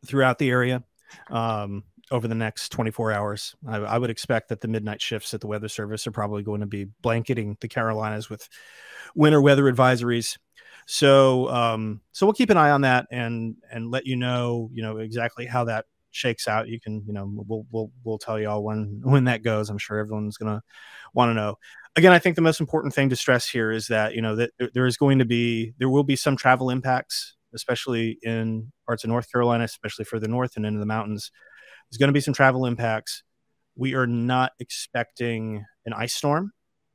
throughout the area. Um, over the next 24 hours. I, I, would expect that the midnight shifts at the Weather Service are probably going to be blanketing the Carolinas with winter weather advisories. So, um, so we'll keep an eye on that and and let you know, you know, exactly how that shakes out. You can, you know, we'll we'll we'll tell you all when when that goes. I'm sure everyone's gonna want to know. Again, I think the most important thing to stress here is that you know that there is going to be there will be some travel impacts, especially in parts of North Carolina, especially further north and into the mountains. There's going to be some travel impacts. We are not expecting an ice storm.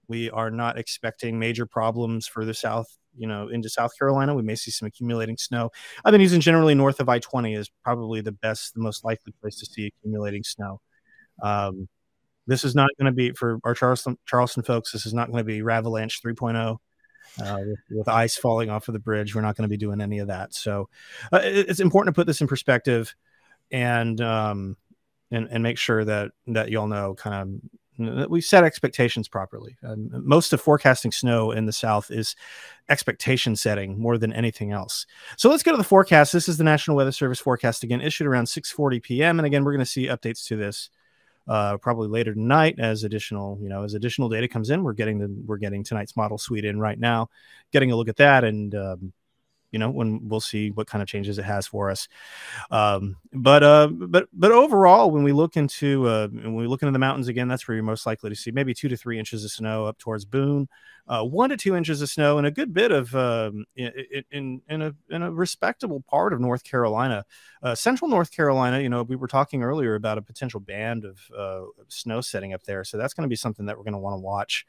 We are not expecting major problems further south, you know, into South Carolina. We may see some accumulating snow. I've been using generally north of I 20 is probably the best, the most likely place to see accumulating snow. Um, this is not going to be for our Charleston Charleston folks. This is not going to be Ravalanche 3.0. Uh, with, with, ice falling off of the bridge, we're not going to be doing any of that. So uh, it, it's important to put this in perspective and um, and and make sure that that y'all know kind of that we set expectations properly. Um, most of forecasting snow in the South is expectation setting more than anything else. So let's go to the forecast. This is the National Weather Service forecast again, issued around 6:40 p.m. And again, we're going to see updates to this uh, probably later tonight as additional, you know, as additional data comes in. We're getting the we're getting tonight's model suite in right now, getting a look at that, and um, you know when we'll see what kind of changes it has for us. Um, but uh, but but overall when we look into uh, when we look into the mountains again that's where you're most likely to see maybe two to three inches of snow up towards boone uh, one to two inches of snow and a good bit of um, in, in, in a in a respectable part of north carolina. Uh, central north carolina you know we were talking earlier about a potential band of uh, snow setting up there so that's going to be something that we're going to want to watch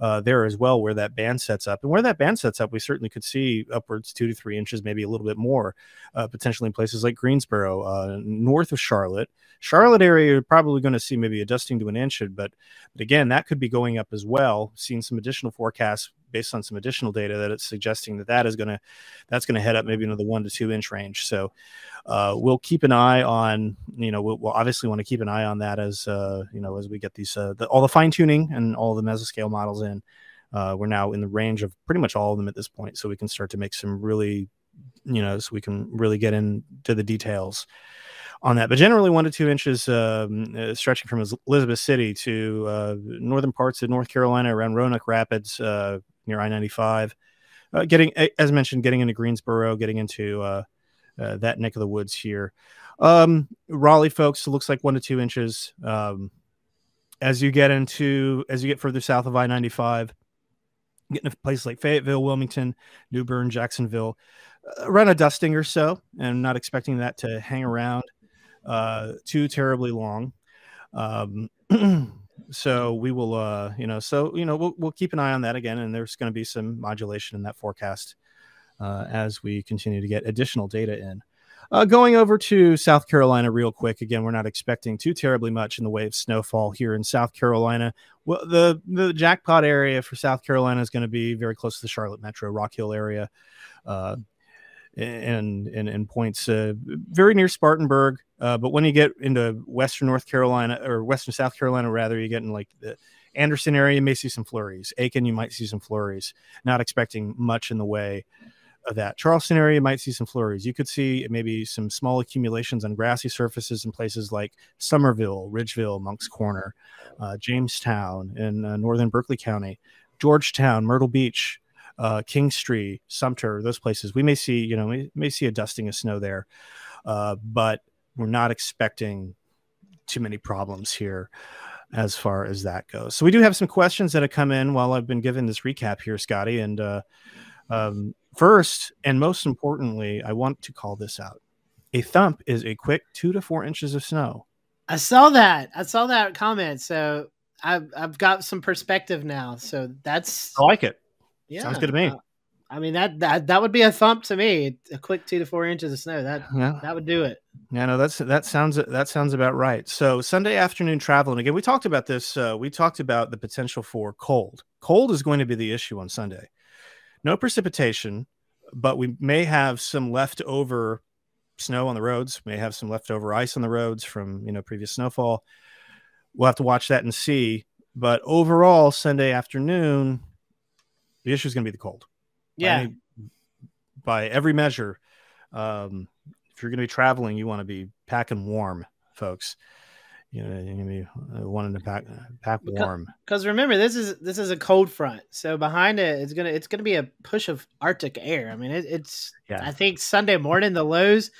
uh, there as well, where that band sets up. And where that band sets up, we certainly could see upwards two to three inches, maybe a little bit more, uh, potentially in places like Greensboro, uh, north of Charlotte. Charlotte area, you're probably going to see maybe a dusting to an inch, but, but again, that could be going up as well. Seeing some additional forecasts based on some additional data that it's suggesting that that is going to that's going to head up maybe into the one to two inch range. So uh, we'll keep an eye on you know we'll, we'll obviously want to keep an eye on that as uh, you know as we get these uh, the, all the fine tuning and all the mesoscale models in. Uh, we're now in the range of pretty much all of them at this point, so we can start to make some really you know so we can really get into the details on that. But generally, one to two inches, um, uh, stretching from Elizabeth City to uh, northern parts of North Carolina around Roanoke Rapids, uh, near I 95. Uh, getting, as mentioned, getting into Greensboro, getting into uh, uh, that neck of the woods here. Um, Raleigh, folks, looks like one to two inches. Um, as you get into, as you get further south of I 95, getting to places like Fayetteville, Wilmington, New Bern, Jacksonville, uh, around a dusting or so, and not expecting that to hang around uh, too terribly long. Um, [clears throat] so we will uh you know so you know we'll, we'll keep an eye on that again and there's going to be some modulation in that forecast uh, as we continue to get additional data in uh, going over to south carolina real quick again we're not expecting too terribly much in the way of snowfall here in south carolina well the the jackpot area for south carolina is going to be very close to the charlotte metro rock hill area uh, and and, and points uh, very near Spartanburg. Uh, but when you get into Western North Carolina or Western South Carolina, rather, you get in like the Anderson area, you may see some flurries. Aiken, you might see some flurries. Not expecting much in the way of that. Charleston area you might see some flurries. You could see maybe some small accumulations on grassy surfaces in places like Summerville, Ridgeville, Moncks Corner, uh, Jamestown, in uh, northern Berkeley County, Georgetown, Myrtle Beach, uh, Kingstree, Sumter, those places, we may see, you know, we may see a dusting of snow there, uh, but we're not expecting too many problems here. as far as that goes. So we do have some questions that have come in while I've been giving this recap here, Scotty. And uh, um, first and most importantly, I want to call this out. A thump is a quick two to four inches of snow. I saw that. I saw that comment. So I've I've got some perspective now. So that's I like it. Yeah, sounds good to me. I mean that that that would be a thump to me. A quick two to four inches of snow. That yeah. that would do it. Yeah, no, that's that sounds that sounds about right. So Sunday afternoon travel, and again, we talked about this. Uh, we talked about the potential for cold. Cold is going to be the issue on Sunday. No precipitation, but we may have some leftover snow on the roads. May have some leftover ice on the roads from you know previous snowfall. We'll have to watch that and see. But overall, Sunday afternoon, the issue is going to be the cold. Yeah. By, any, by every measure, um, if you're going to be traveling, you want to be packing warm, folks. You know, you're going to be uh, wanting to pack pack warm. Because remember, this is this is a cold front, so behind it, it's gonna it's gonna be a push of Arctic air. I mean, it, it's yeah. I think Sunday morning the lows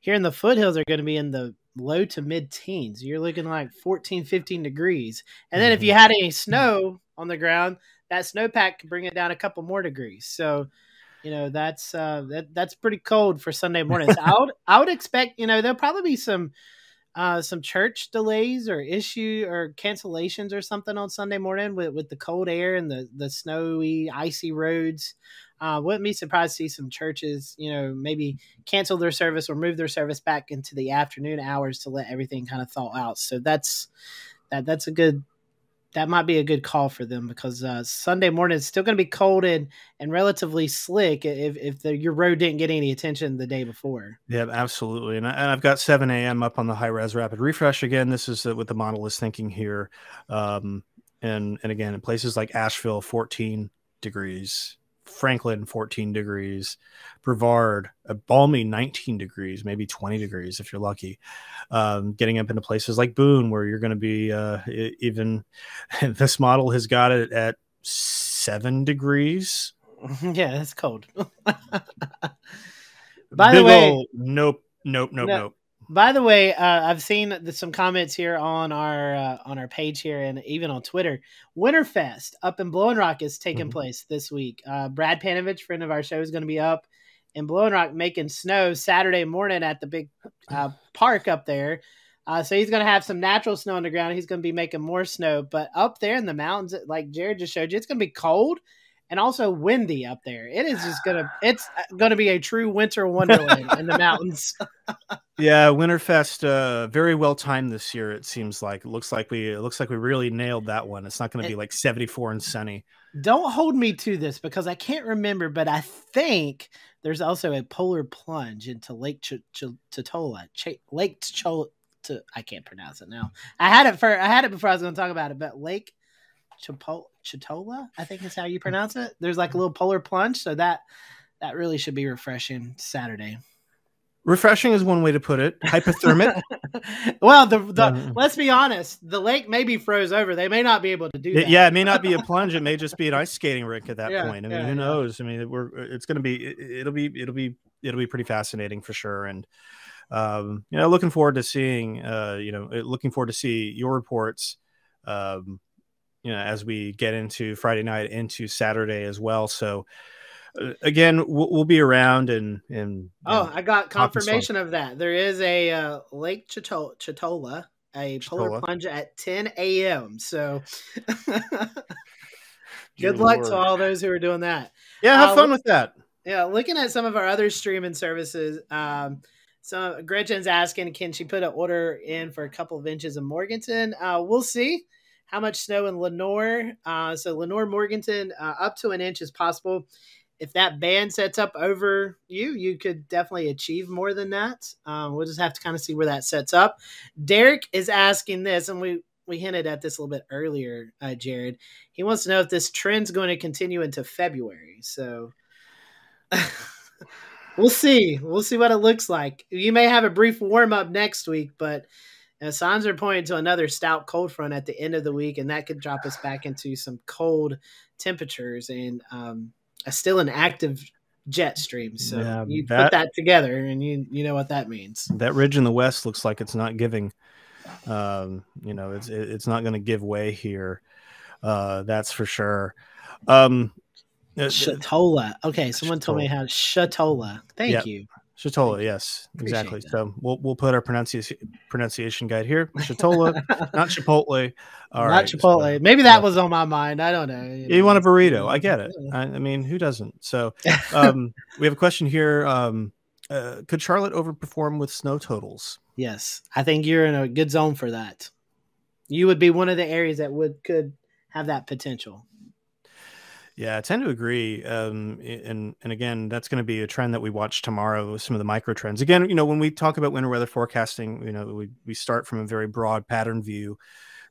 here in the foothills are going to be in the low to mid teens. You're looking like 14, 15 degrees. And then mm-hmm. if you had any snow on the ground, that snowpack can bring it down a couple more degrees. So, you know, that's uh that that's pretty cold for Sunday mornings. [laughs] I would I would expect, you know, there'll probably be some uh some church delays or issue or cancellations or something on Sunday morning with, with the cold air and the the snowy, icy roads. Uh, wouldn't be surprised to see some churches, you know, maybe cancel their service or move their service back into the afternoon hours to let everything kind of thaw out. So that's that that's a good that might be a good call for them because uh, Sunday morning is still going to be cold and, and relatively slick if, if the, your road didn't get any attention the day before. Yeah, absolutely. And, I, have got 7 a.m. up on the high res rapid refresh again. This is what the model is thinking here. Um, and, and again, in places like Asheville, 14 degrees, Franklin 14 degrees, Brevard a balmy 19 degrees, maybe 20 degrees if you're lucky. Um, getting up into places like Boone where you're going to be uh, even [laughs] this model has got it at seven degrees. [laughs] Yeah, it's cold. [laughs] By Big the way, old, nope, nope, nope, no, nope. By the way, uh, I've seen some comments here on our uh, on our page here and even on Twitter. Winterfest up in Blowing Rock is taking mm-hmm. place this week. Uh, Brad Panovich, friend of our show, is going to be up in Blowing Rock making snow Saturday morning at the big uh, park up there. Uh, so he's going to have some natural snow on the ground. He's going to be making more snow, but up there in the mountains, like Jared just showed you, it's going to be cold and also windy up there. It is just gonna it's gonna be a true winter wonderland in the mountains. [laughs] yeah, Winterfest uh, very well timed this year. It seems like it looks like we it looks like we really nailed that one. It's not going to be like seventy four and sunny. Don't hold me to this because I can't remember, but I think there's also a polar plunge into Lake Ch- Ch- Ch- Lake Chola. To, I can't pronounce it now. I had it for I had it before I was going to talk about it, but Lake Chitola, I think is how you pronounce it. There's like a little polar plunge, so that that really should be refreshing Saturday. Refreshing is one way to put it. [laughs] Hypothermic. well, the, the uh, let's be honest, the lake may be froze over. They may not be able to do that. Yeah, it may not be a [laughs] plunge. It may just be an ice skating rink at that yeah, point. I mean, yeah, who knows? Yeah. I mean, we're it's going to be it'll be it'll be it'll be pretty fascinating for sure. And um, you know, looking forward to seeing uh, you know, looking forward to see your reports. Um, you know as we get into Friday night into Saturday as well. So uh, again, we'll, we'll, be around and and oh, I got confirmation of that. There is a uh, Lake Chetola, Chetola a Chetola. polar plunge at 10 a.m. So [laughs] good luck to all those who are doing that. Yeah, have uh, fun with that. Yeah, looking at some of our other streaming services. Um, so Gretchen's asking, can she put an order in for a couple of inches of Morganton? Uh, we'll see how much snow in Lenoir. Uh, so Lenoir, Morganton, uh, up to an inch is possible. If that band sets up over you, you could definitely achieve more than that. Um, we'll just have to kind of see where that sets up. Derek is asking this, and we we hinted at this a little bit earlier, uh, Jared. He wants to know if this trend's going to continue into February. So [laughs] we'll see. We'll see what it looks like. You may have a brief warm up next week, but signs are pointing to another stout cold front at the end of the week, and that could drop us back into some cold temperatures and um, a still an active jet stream. So yeah, you that, put that together, and you you know what that means. That ridge in the west looks like it's not giving. Um, you know, it's it's not going to give way here. Uh, that's for sure. Um, Chetola. Okay, someone Chetola. told me how Chetola. Thank yep. you. Chetola, yes, exactly. So we'll we'll put our pronunciation pronunciation guide here. [laughs] Chetola, not Chipotle. All not right, Chipotle. So, Maybe that yeah. was on my mind. I don't know. You, you want a burrito? I get it. I, I mean, who doesn't? So [laughs] um, we have a question here. Um, uh, could Charlotte overperform with snow totals? Yes, I think you're in a good zone for that. You would be one of the areas that would could have that potential. Yeah, I tend to agree. Um, and and again, that's going to be a trend that we watch tomorrow. Some of the micro trends. Again, you know, when we talk about winter weather forecasting, you know, we we start from a very broad pattern view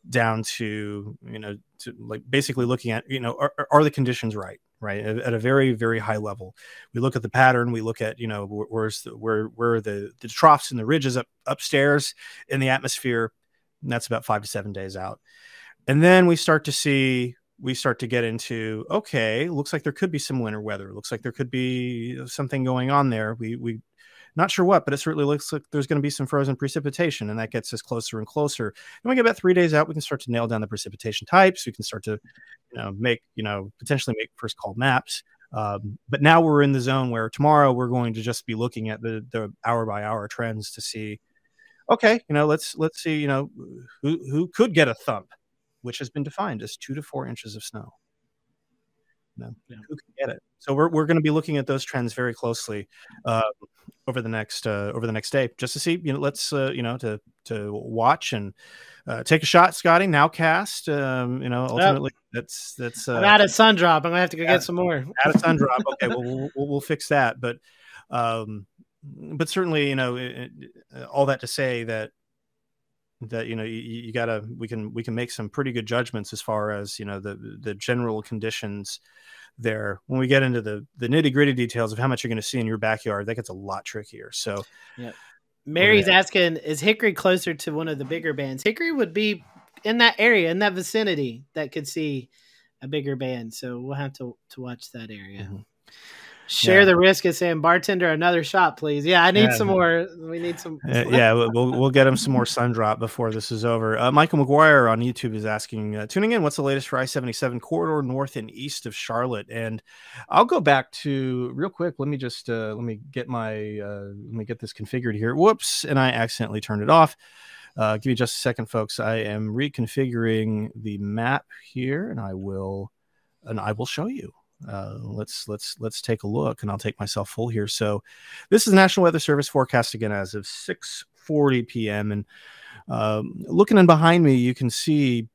down to you know to like basically looking at you know are, are the conditions right right at, a very very high level we look at the pattern we look at you know where's the, where where the the troughs and the ridges up upstairs in the atmosphere and that's about five to seven days out and then we start to see we start to get into okay looks like there could be some winter weather. Looks like there could be something going on there. We we not sure what but it certainly looks like there's going to be some frozen precipitation and that gets us closer and closer. And we get about three days out we can start to nail down the precipitation types. We can start to you know make you know potentially make first call maps. Um, but now we're in the zone where tomorrow we're going to just be looking at the the hour by hour trends to see okay you know let's let's see you know who who could get a thump which has been defined as two to four inches of snow. yeah. Who can get it? So we're, we're going to be looking at those trends very closely uh, over the next uh, over the next day, just to see. You know, let's uh, you know to to watch and uh, take a shot, Scotty. Now cast. Um, you know, ultimately yep. that's that's. I'm out of sun drop. I'm gonna have to go get some more. [laughs] Out of sun drop. [laughs] Okay, well, we'll, we'll, we'll fix that. But um, but certainly, you know, it, it, all that to say that that you know you, you, gotta we can we can make some pretty good judgments as far as you know the the general conditions there. When we get into the the nitty gritty details of how much you're going to see in your backyard that gets a lot trickier. So yeah mary's asking is hickory closer to one of the bigger bands? Hickory would be in that area in that vicinity that could see a bigger band. So we'll have to to watch that area. Mm-hmm. Share yeah. the risk of saying, bartender, another shot, please. Yeah, I need yeah. some more. We need some. Uh, yeah, [laughs] we'll we'll get him some more sun drop before this is over. Uh, Michael McGuire on YouTube is asking, uh, tuning in, what's the latest for I seventy seven corridor north and east of Charlotte? And I'll go back to real quick. Let me just uh, let me get my uh, let me get this configured here. Whoops, and I accidentally turned it off. Uh, give me just a second, folks. I am reconfiguring the map here, and I will and I will show you uh, let's let's let's take a look and i'll take myself full here. So this is national weather service forecast again as of 6 40 p.m and um, looking in behind me you can see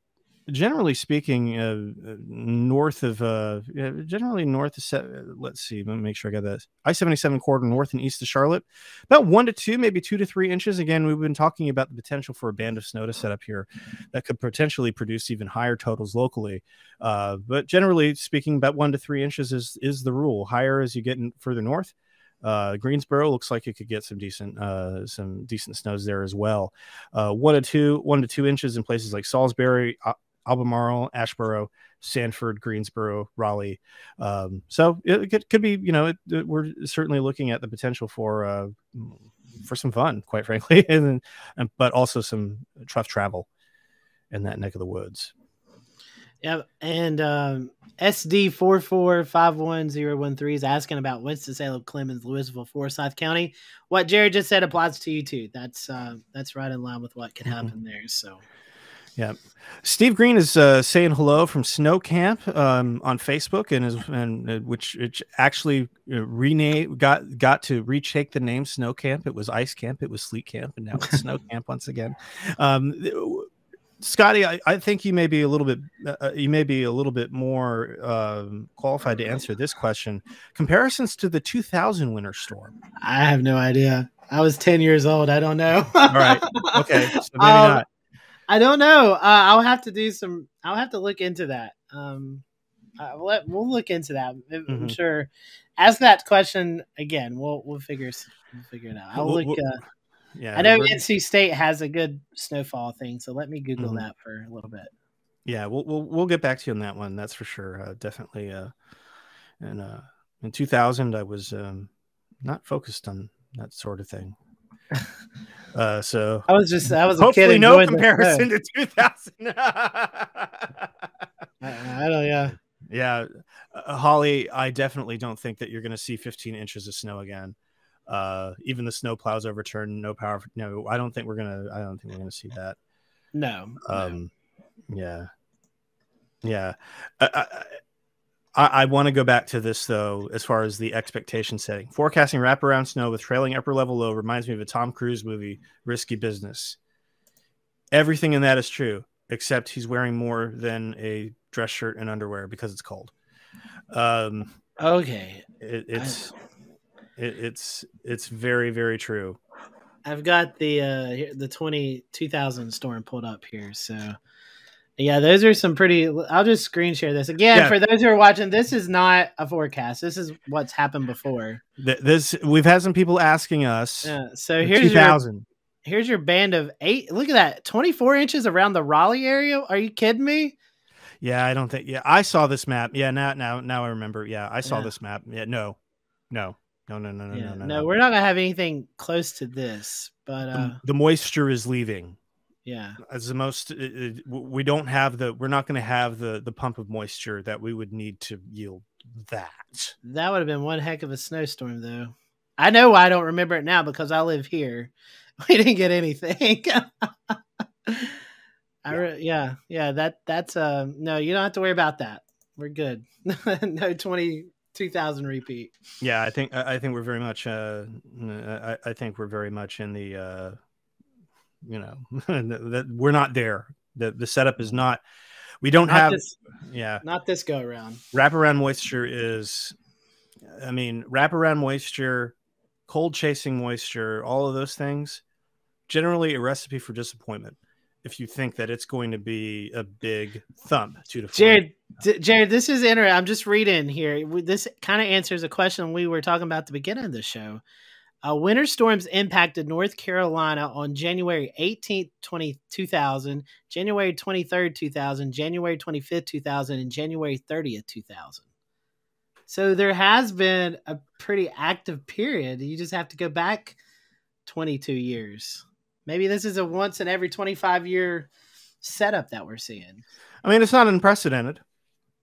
generally speaking, uh, uh, north of uh, generally north of se- let's see, let me make sure I got that I seventy seven corridor north and east of Charlotte, about one to two, maybe two to three inches. Again, we've been talking about the potential for a band of snow to set up here that could potentially produce even higher totals locally. Uh, but generally speaking, about one to three inches is is the rule. Higher as you get in, further north. Uh, Greensboro looks like it could get some decent uh, some decent snows there as well. Uh, one to two one to two inches in places like Salisbury, Albemarle, Asheboro, Sanford, Greensboro, Raleigh. Um, so it, it, could be, you know, it, it, we're certainly looking at the potential for uh, for some fun, quite frankly, [laughs] and, and but also some tough travel in that neck of the woods. Yeah, and um, SD four four five one zero one three is asking about Winston Salem, Clemmons, Lewisville, Forsyth County. What Jared just said applies to you too. That's uh, that's right in line with what can mm-hmm. happen mm-hmm. there. So yeah, Steve Green is uh, saying hello from Snow Camp um, on Facebook, and is and uh, which, which actually uh, rename got got to retake the name Snow Camp. It was Ice Camp, it was Sleet Camp, and now it's Snow [laughs] Camp once again. Um, Scotty, I, I, think you may be a little bit uh, uh, you may be a little bit more um, qualified to answer this question. Comparisons to the 2000 winter storm. I have no idea. I was 10 years old. I don't know. All right. [laughs] Okay. So maybe um, not. I don't know. Uh, I'll have to do some. I'll have to look into that. Um, uh, we'll, we'll look into that. I'm mm-hmm. sure. Ask that question again. We'll we'll figure we'll figure it out. I'll look. Uh, yeah, I know NC State has a good snowfall thing, so let me Google mm-hmm. that for a little bit. Yeah, we'll we'll we'll get back to you on that one. That's for sure. Uh, definitely. Uh, and uh, in 2000, I was um, not focused on that sort of thing. Uh, so I was just I was hopefully no comparison to 2000. I, [laughs] I don't yeah yeah uh, Holly I definitely don't think that you're going to see 15 inches of snow again. Uh, even the snow plows overturned, no power. No, I don't think we're gonna. I don't think we're gonna see that. No. Um, no. yeah, yeah. I, I, I, I want to go back to this though, as far as the expectation setting. Forecasting wraparound snow with trailing upper level low reminds me of a Tom Cruise movie, Risky Business. Everything in that is true, except he's wearing more than a dress shirt and underwear because it's cold. Um, okay, it, it's it, it's it's very very true. I've got the uh the 20 2000 storm pulled up here, so yeah, those are some pretty. I'll just screen share this again yeah. for those who are watching. This is not a forecast. This is what's happened before. This we've had some people asking us. Yeah, so here's 2000. Your, here's your band of eight. Look at that, 24 inches around the Raleigh area. Are you kidding me? Yeah, I don't think. Yeah, I saw this map. Yeah, now now now I remember. Yeah, I saw yeah. this map. Yeah, no, no, no, no, no, no, yeah. no, no, no. We're not gonna have anything close to this, but uh, the, the moisture is leaving. Yeah, as the most, it, it, we don't have the. We're not going to have the the pump of moisture that we would need to yield that. That would have been one heck of a snowstorm, though. I know why I don't remember it now because I live here. [laughs] We didn't get anything. [laughs] I re- yeah yeah that that's uh no you don't have to worry about that. We're good. [laughs] no twenty two thousand repeat. Yeah, I think I think we're very much. Uh, I, I think we're very much in the. Uh, you know [laughs] that we're not there. The the setup is mm-hmm. not. We don't not have. This, yeah, not this go around. Wraparound moisture is. I mean, wraparound moisture, cold chasing moisture, all of those things, generally a recipe for disappointment if you think that it's going to be a big thump two to four. Jared, Jared, this is interesting. I'm just reading here. This kind of answers a question we were talking about at the beginning of the show. Uh, winter storms impacted North Carolina on January 18th, 20, 2000, January 23rd, 2000, January 25th, 2000, and January 30th, 2000. So there has been a pretty active period. You just have to go back 22 years. Maybe this is a once in every 25 year setup that we're seeing. I mean, it's not unprecedented.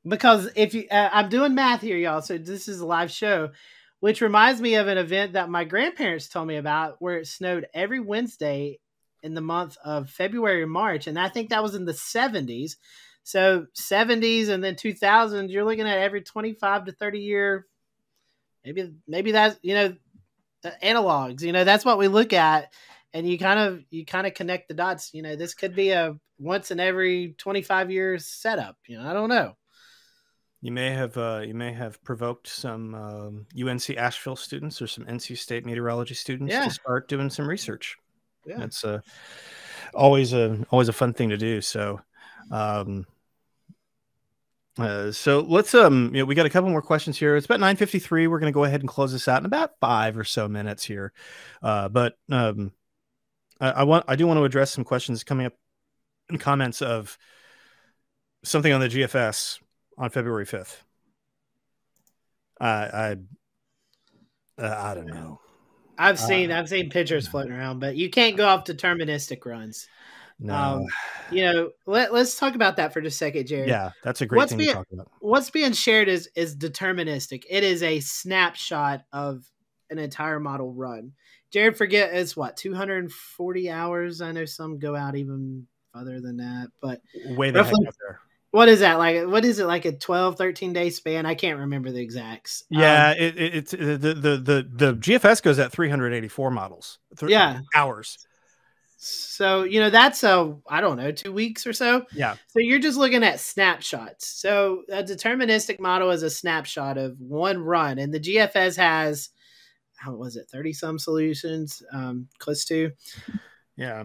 Because if you, uh, I'm doing math here, y'all. So this is a live show, which reminds me of an event that my grandparents told me about where it snowed every Wednesday in the month of February and March. And I think that was in the 70s. So 70s and then 2000s, you're looking at every 25 to 30 year. Maybe, maybe that's, you know, analogs, you know, that's what we look at and you kind of you kind of connect the dots you know this could be a once in every 25 years setup you know i don't know you may have uh, you may have provoked some um, UNC Asheville students or some NC State meteorology students yeah. to start doing some research. Yeah, it's uh, always a always a fun thing to do. So, um, uh, so let's um, you know, we got a couple more questions here. It's about nine fifty three. We're going to go ahead and close this out in about five or so minutes here. Uh, but um, I, I want I do want to address some questions coming up in comments of something on the GFS on February fifth. I I uh, I don't know. I've seen uh, I've seen pictures floating around, but you can't go off deterministic runs. No. Um, you know, let, let's talk about that for just a second, Jared. Yeah, that's a great what's thing being, to talk about. What's being shared is is deterministic. It is a snapshot of an entire model run. Jared Forget it's what 240 hours. I know some go out even further than that, but way the roughly. What is that like? What is it like a 12, 13 day span? I can't remember the exacts. Yeah, um, it, it, it's the, the the the GFS goes at 384 models. Th- yeah, hours. So you know that's a I don't know two weeks or so. Yeah. So you're just looking at snapshots. So a deterministic model is a snapshot of one run, and the GFS has how was it 30 some solutions um close to yeah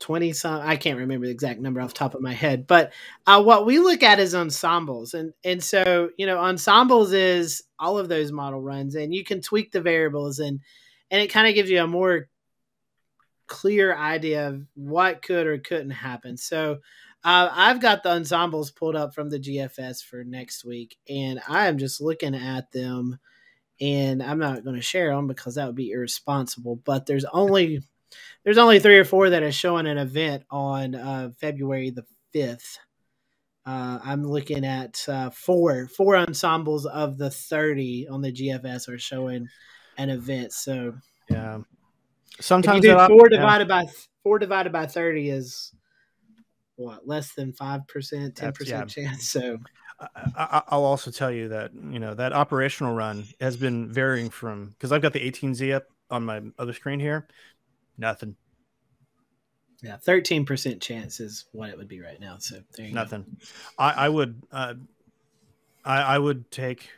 20 some i can't remember the exact number off the top of my head but uh, what we look at is ensembles and and so you know ensembles is all of those model runs and you can tweak the variables and and it kind of gives you a more clear idea of what could or couldn't happen so uh, I've got the ensembles pulled up from the GFS for next week, and I am just looking at them and I'm not going to share them because that would be irresponsible. But there's only there's only three or four that are showing an event on uh, February the fifth. Uh, I'm looking at uh, four four ensembles of the 30 on the GFS are showing an event. So yeah, sometimes four divided yeah. by four divided by 30 is what less than five percent, ten percent chance. So I, will also tell you that you know that operational run has been varying from because I've got the 18Z up on my other screen here, nothing. Yeah, thirteen percent chance is what it would be right now. So nothing. I, I, would, uh, I, I would take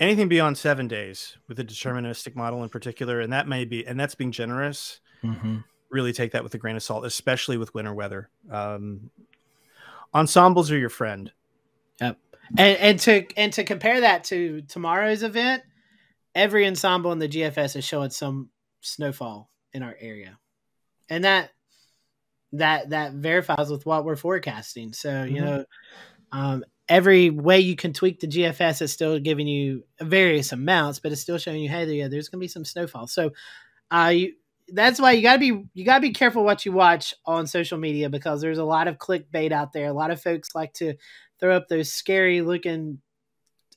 anything beyond seven days with a deterministic model in particular, and that may be, and that's being generous. Mm-hmm. Really take that with a grain of salt, especially with winter weather. Um, ensembles are your friend. Yep. And and to and to compare that to tomorrow's event, every ensemble in the GFS is showing some snowfall in our area, and that that that verifies with what we're forecasting. So you mm-hmm. know, um, every way you can tweak the GFS is still giving you various amounts, but it's still showing you, hey, yeah, there's going to be some snowfall. So, uh, you that's why you gotta be you gotta be careful what you watch on social media because there's a lot of clickbait out there. A lot of folks like to throw up those scary looking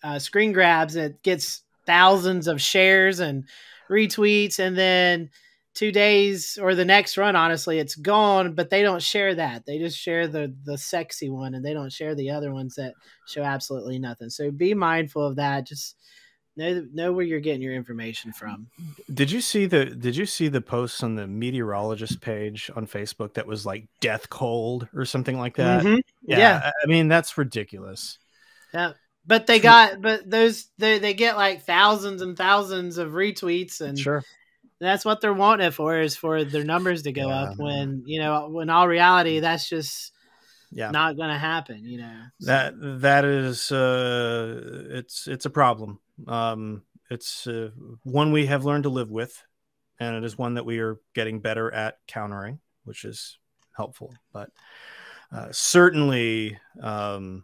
uh, screen grabs that gets thousands of shares and retweets, and then two days or the next run, honestly, it's gone. But they don't share that. They just share the the sexy one, and they don't share the other ones that show absolutely nothing. So be mindful of that. Just know know where you're getting your information from. Did you see the Did you see the posts on the meteorologist page on Facebook that was like death cold or something like that? Mm-hmm. Yeah, yeah, I mean that's ridiculous. Yeah, but they got but those they they get like thousands and thousands of retweets and sure. That's what they're wanting it for is for their numbers to go yeah. up when you know when all reality that's just yeah not going to happen you know so. that that is uh it's it's a problem um, it's uh, one we have learned to live with, and it is one that we are getting better at countering, which is helpful. But uh, certainly, um,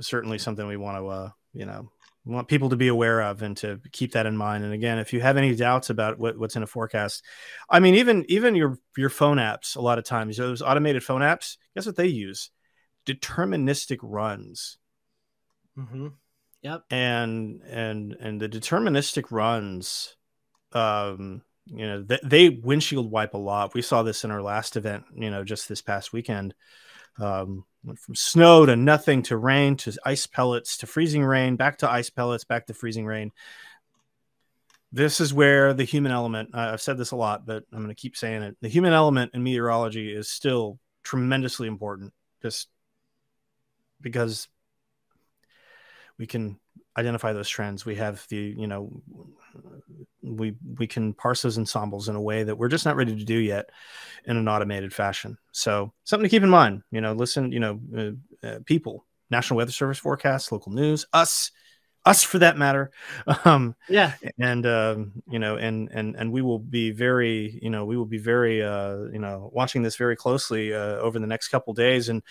certainly something we want to, uh, you know, want people to be aware of and to keep that in mind. And again, if you have any doubts about what, what's in a forecast, I mean, even even your your phone apps, a lot of times those automated phone apps, guess what they use? Deterministic runs. Mm-hmm. Yep. And and and the deterministic runs, um, you know, they, they windshield wipe a lot. We saw this in our last event, you know, just this past weekend. Um, went from snow to nothing to rain to ice pellets to freezing rain, back to ice pellets, back to freezing rain. This is where the human element, uh, I've said this a lot, but I'm going to keep saying it. The human element in meteorology is still tremendously important, just because we can identify those trends. We have the, you know, we we can parse those ensembles in a way that we're just not ready to do yet in an automated fashion. So something to keep in mind. You know, listen, you know, uh, uh, people, National Weather Service forecasts, local news, us, us for that matter. [laughs] Um, yeah. And, um, you know, and, and, and we will be very, you know, we will be very, uh, you know, watching this very closely uh, over the next couple days. And,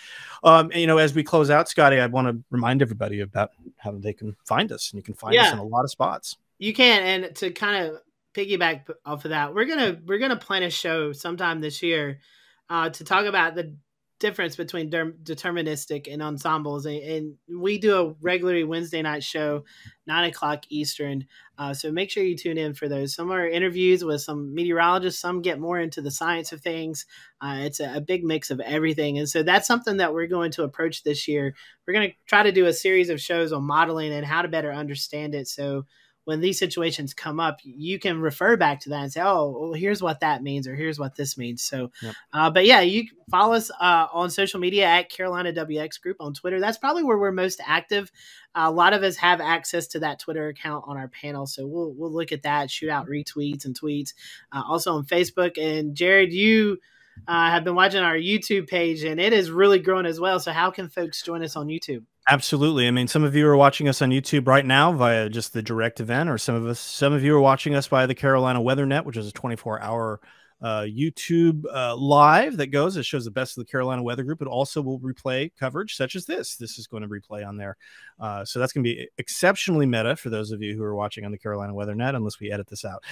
um, you know, as we close out, Scotty, I want to remind everybody about how they can find us and you can find yeah. us in a lot of spots. You can. And to kind of piggyback off of that, we're going to, we're going to plan a show sometime this year uh, to talk about the difference between deterministic and ensembles. And, and, we do a regularly Wednesday night show, nine o'clock Eastern. Uh, so make sure you tune in for those. Some are interviews with some meteorologists. Some get more into the science of things. Uh, it's a, a, big mix of everything. And so that's something that we're going to approach this year. We're going to try to do a series of shows on modeling and how to better understand it. So when these situations come up, you can refer back to that and say, "Oh, well, here's what that means," or "Here's what this means." So, yep. uh, but yeah, you follow us uh, on social media at Carolina WX Group on Twitter. That's probably where we're most active. A lot of us have access to that Twitter account on our panel, so we'll we'll look at that, shoot out retweets and tweets. Uh, also on Facebook. And Jared, you uh, have been watching our YouTube page, and it is really growing as well. So, how can folks join us on YouTube? Absolutely. I mean, some of you are watching us on YouTube right now via just the direct event, or some of us, some of you are watching us via the Carolina Weather Net, which is a 24-hour uh, YouTube uh, live that goes. It shows the best of the Carolina Weather Group. It also will replay coverage such as this. This is going to replay on there, uh, so that's going to be exceptionally meta for those of you who are watching on the Carolina Weather Net, unless we edit this out.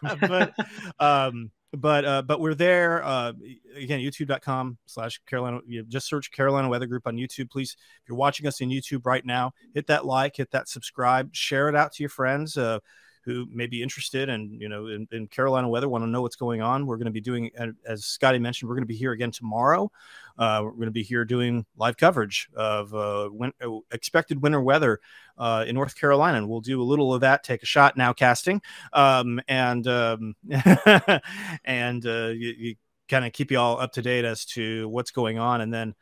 [laughs] but um, but uh, but we're there uh, again youtube.com slash carolina you just search carolina weather group on youtube. Please if you're watching us in youtube right now hit that like hit that subscribe share it out to your friends uh, who may be interested and you know in, in, Carolina weather want to know what's going on. We're going to be doing, as Scotty mentioned, we're going to be here again tomorrow. Uh, we're going to be here doing live coverage of uh, win- uh, expected winter weather uh, in North Carolina, and we'll do a little of that. Take a shot now, casting, um, and um, [laughs] and uh, you, you kind of keep you all up to date as to what's going on, and then.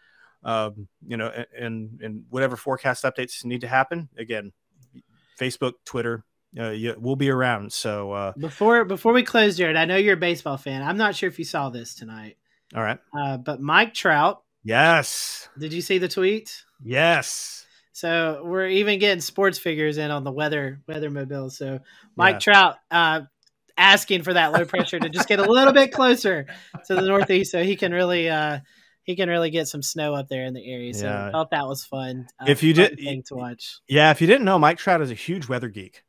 Um, you know, and and whatever forecast updates need to happen, again, Facebook, Twitter, uh, yeah, we'll be around. So uh, before before we close, Jared, I know you're a baseball fan. I'm not sure if you saw this tonight. All right, uh, but Mike Trout. Yes. Did you see the tweet? Yes. So we're even getting sports figures in on the weather weather mobile. So Mike yeah. Trout uh, asking for that low pressure to just get a little bit closer to the northeast, so he can really uh, he can really get some snow up there in the area. So yeah. I thought that was fun. Uh, if you did, to watch. Yeah, if you didn't know, Mike Trout is a huge weather geek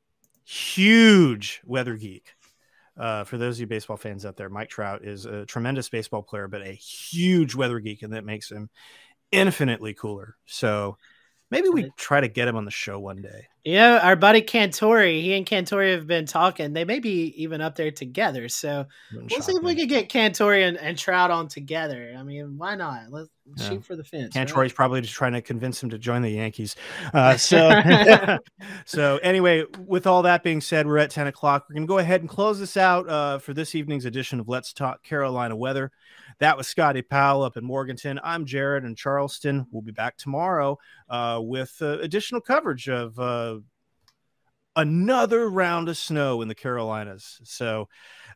huge weather geek. Uh, for those of you baseball fans out there, Mike Trout is a tremendous baseball player, but a huge weather geek, and that makes him infinitely cooler. So maybe we try to get him on the show one day. Yeah, our buddy Cantore, he and Cantore have been talking. They may be even up there together. So we'll see if we can get Cantore and, and, Trout on together. I mean, why not? Let's yeah. shoot for the fence. Cantore's right? probably just trying to convince him to join the Yankees. [laughs] Uh, so, [laughs] [laughs] so anyway, with all that being said, we're at 10 o'clock. We're going to go ahead and close this out uh, for this evening's edition of Let's Talk Carolina Weather. That was Scotty Powell up in Morganton. I'm Jared in Charleston. We'll be back tomorrow uh, with uh, additional coverage of uh, another round of snow in the Carolinas. So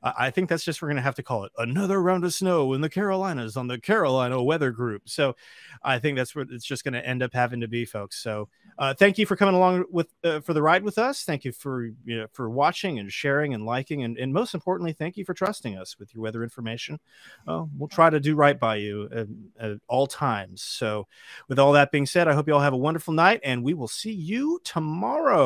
uh, I think that's just we're going to have to call it another round of snow in the Carolinas on the Carolina Weather Group. So I think that's what it's just going to end up having to be, folks. So uh, thank you for coming along with uh, for the ride with us. Thank you for you know, for watching and sharing and liking, and, and most importantly, thank you for trusting us with your weather information. Uh, we'll try to do right by you at, at all times. So with all that being said, I hope you all have a wonderful night, and we will see you tomorrow.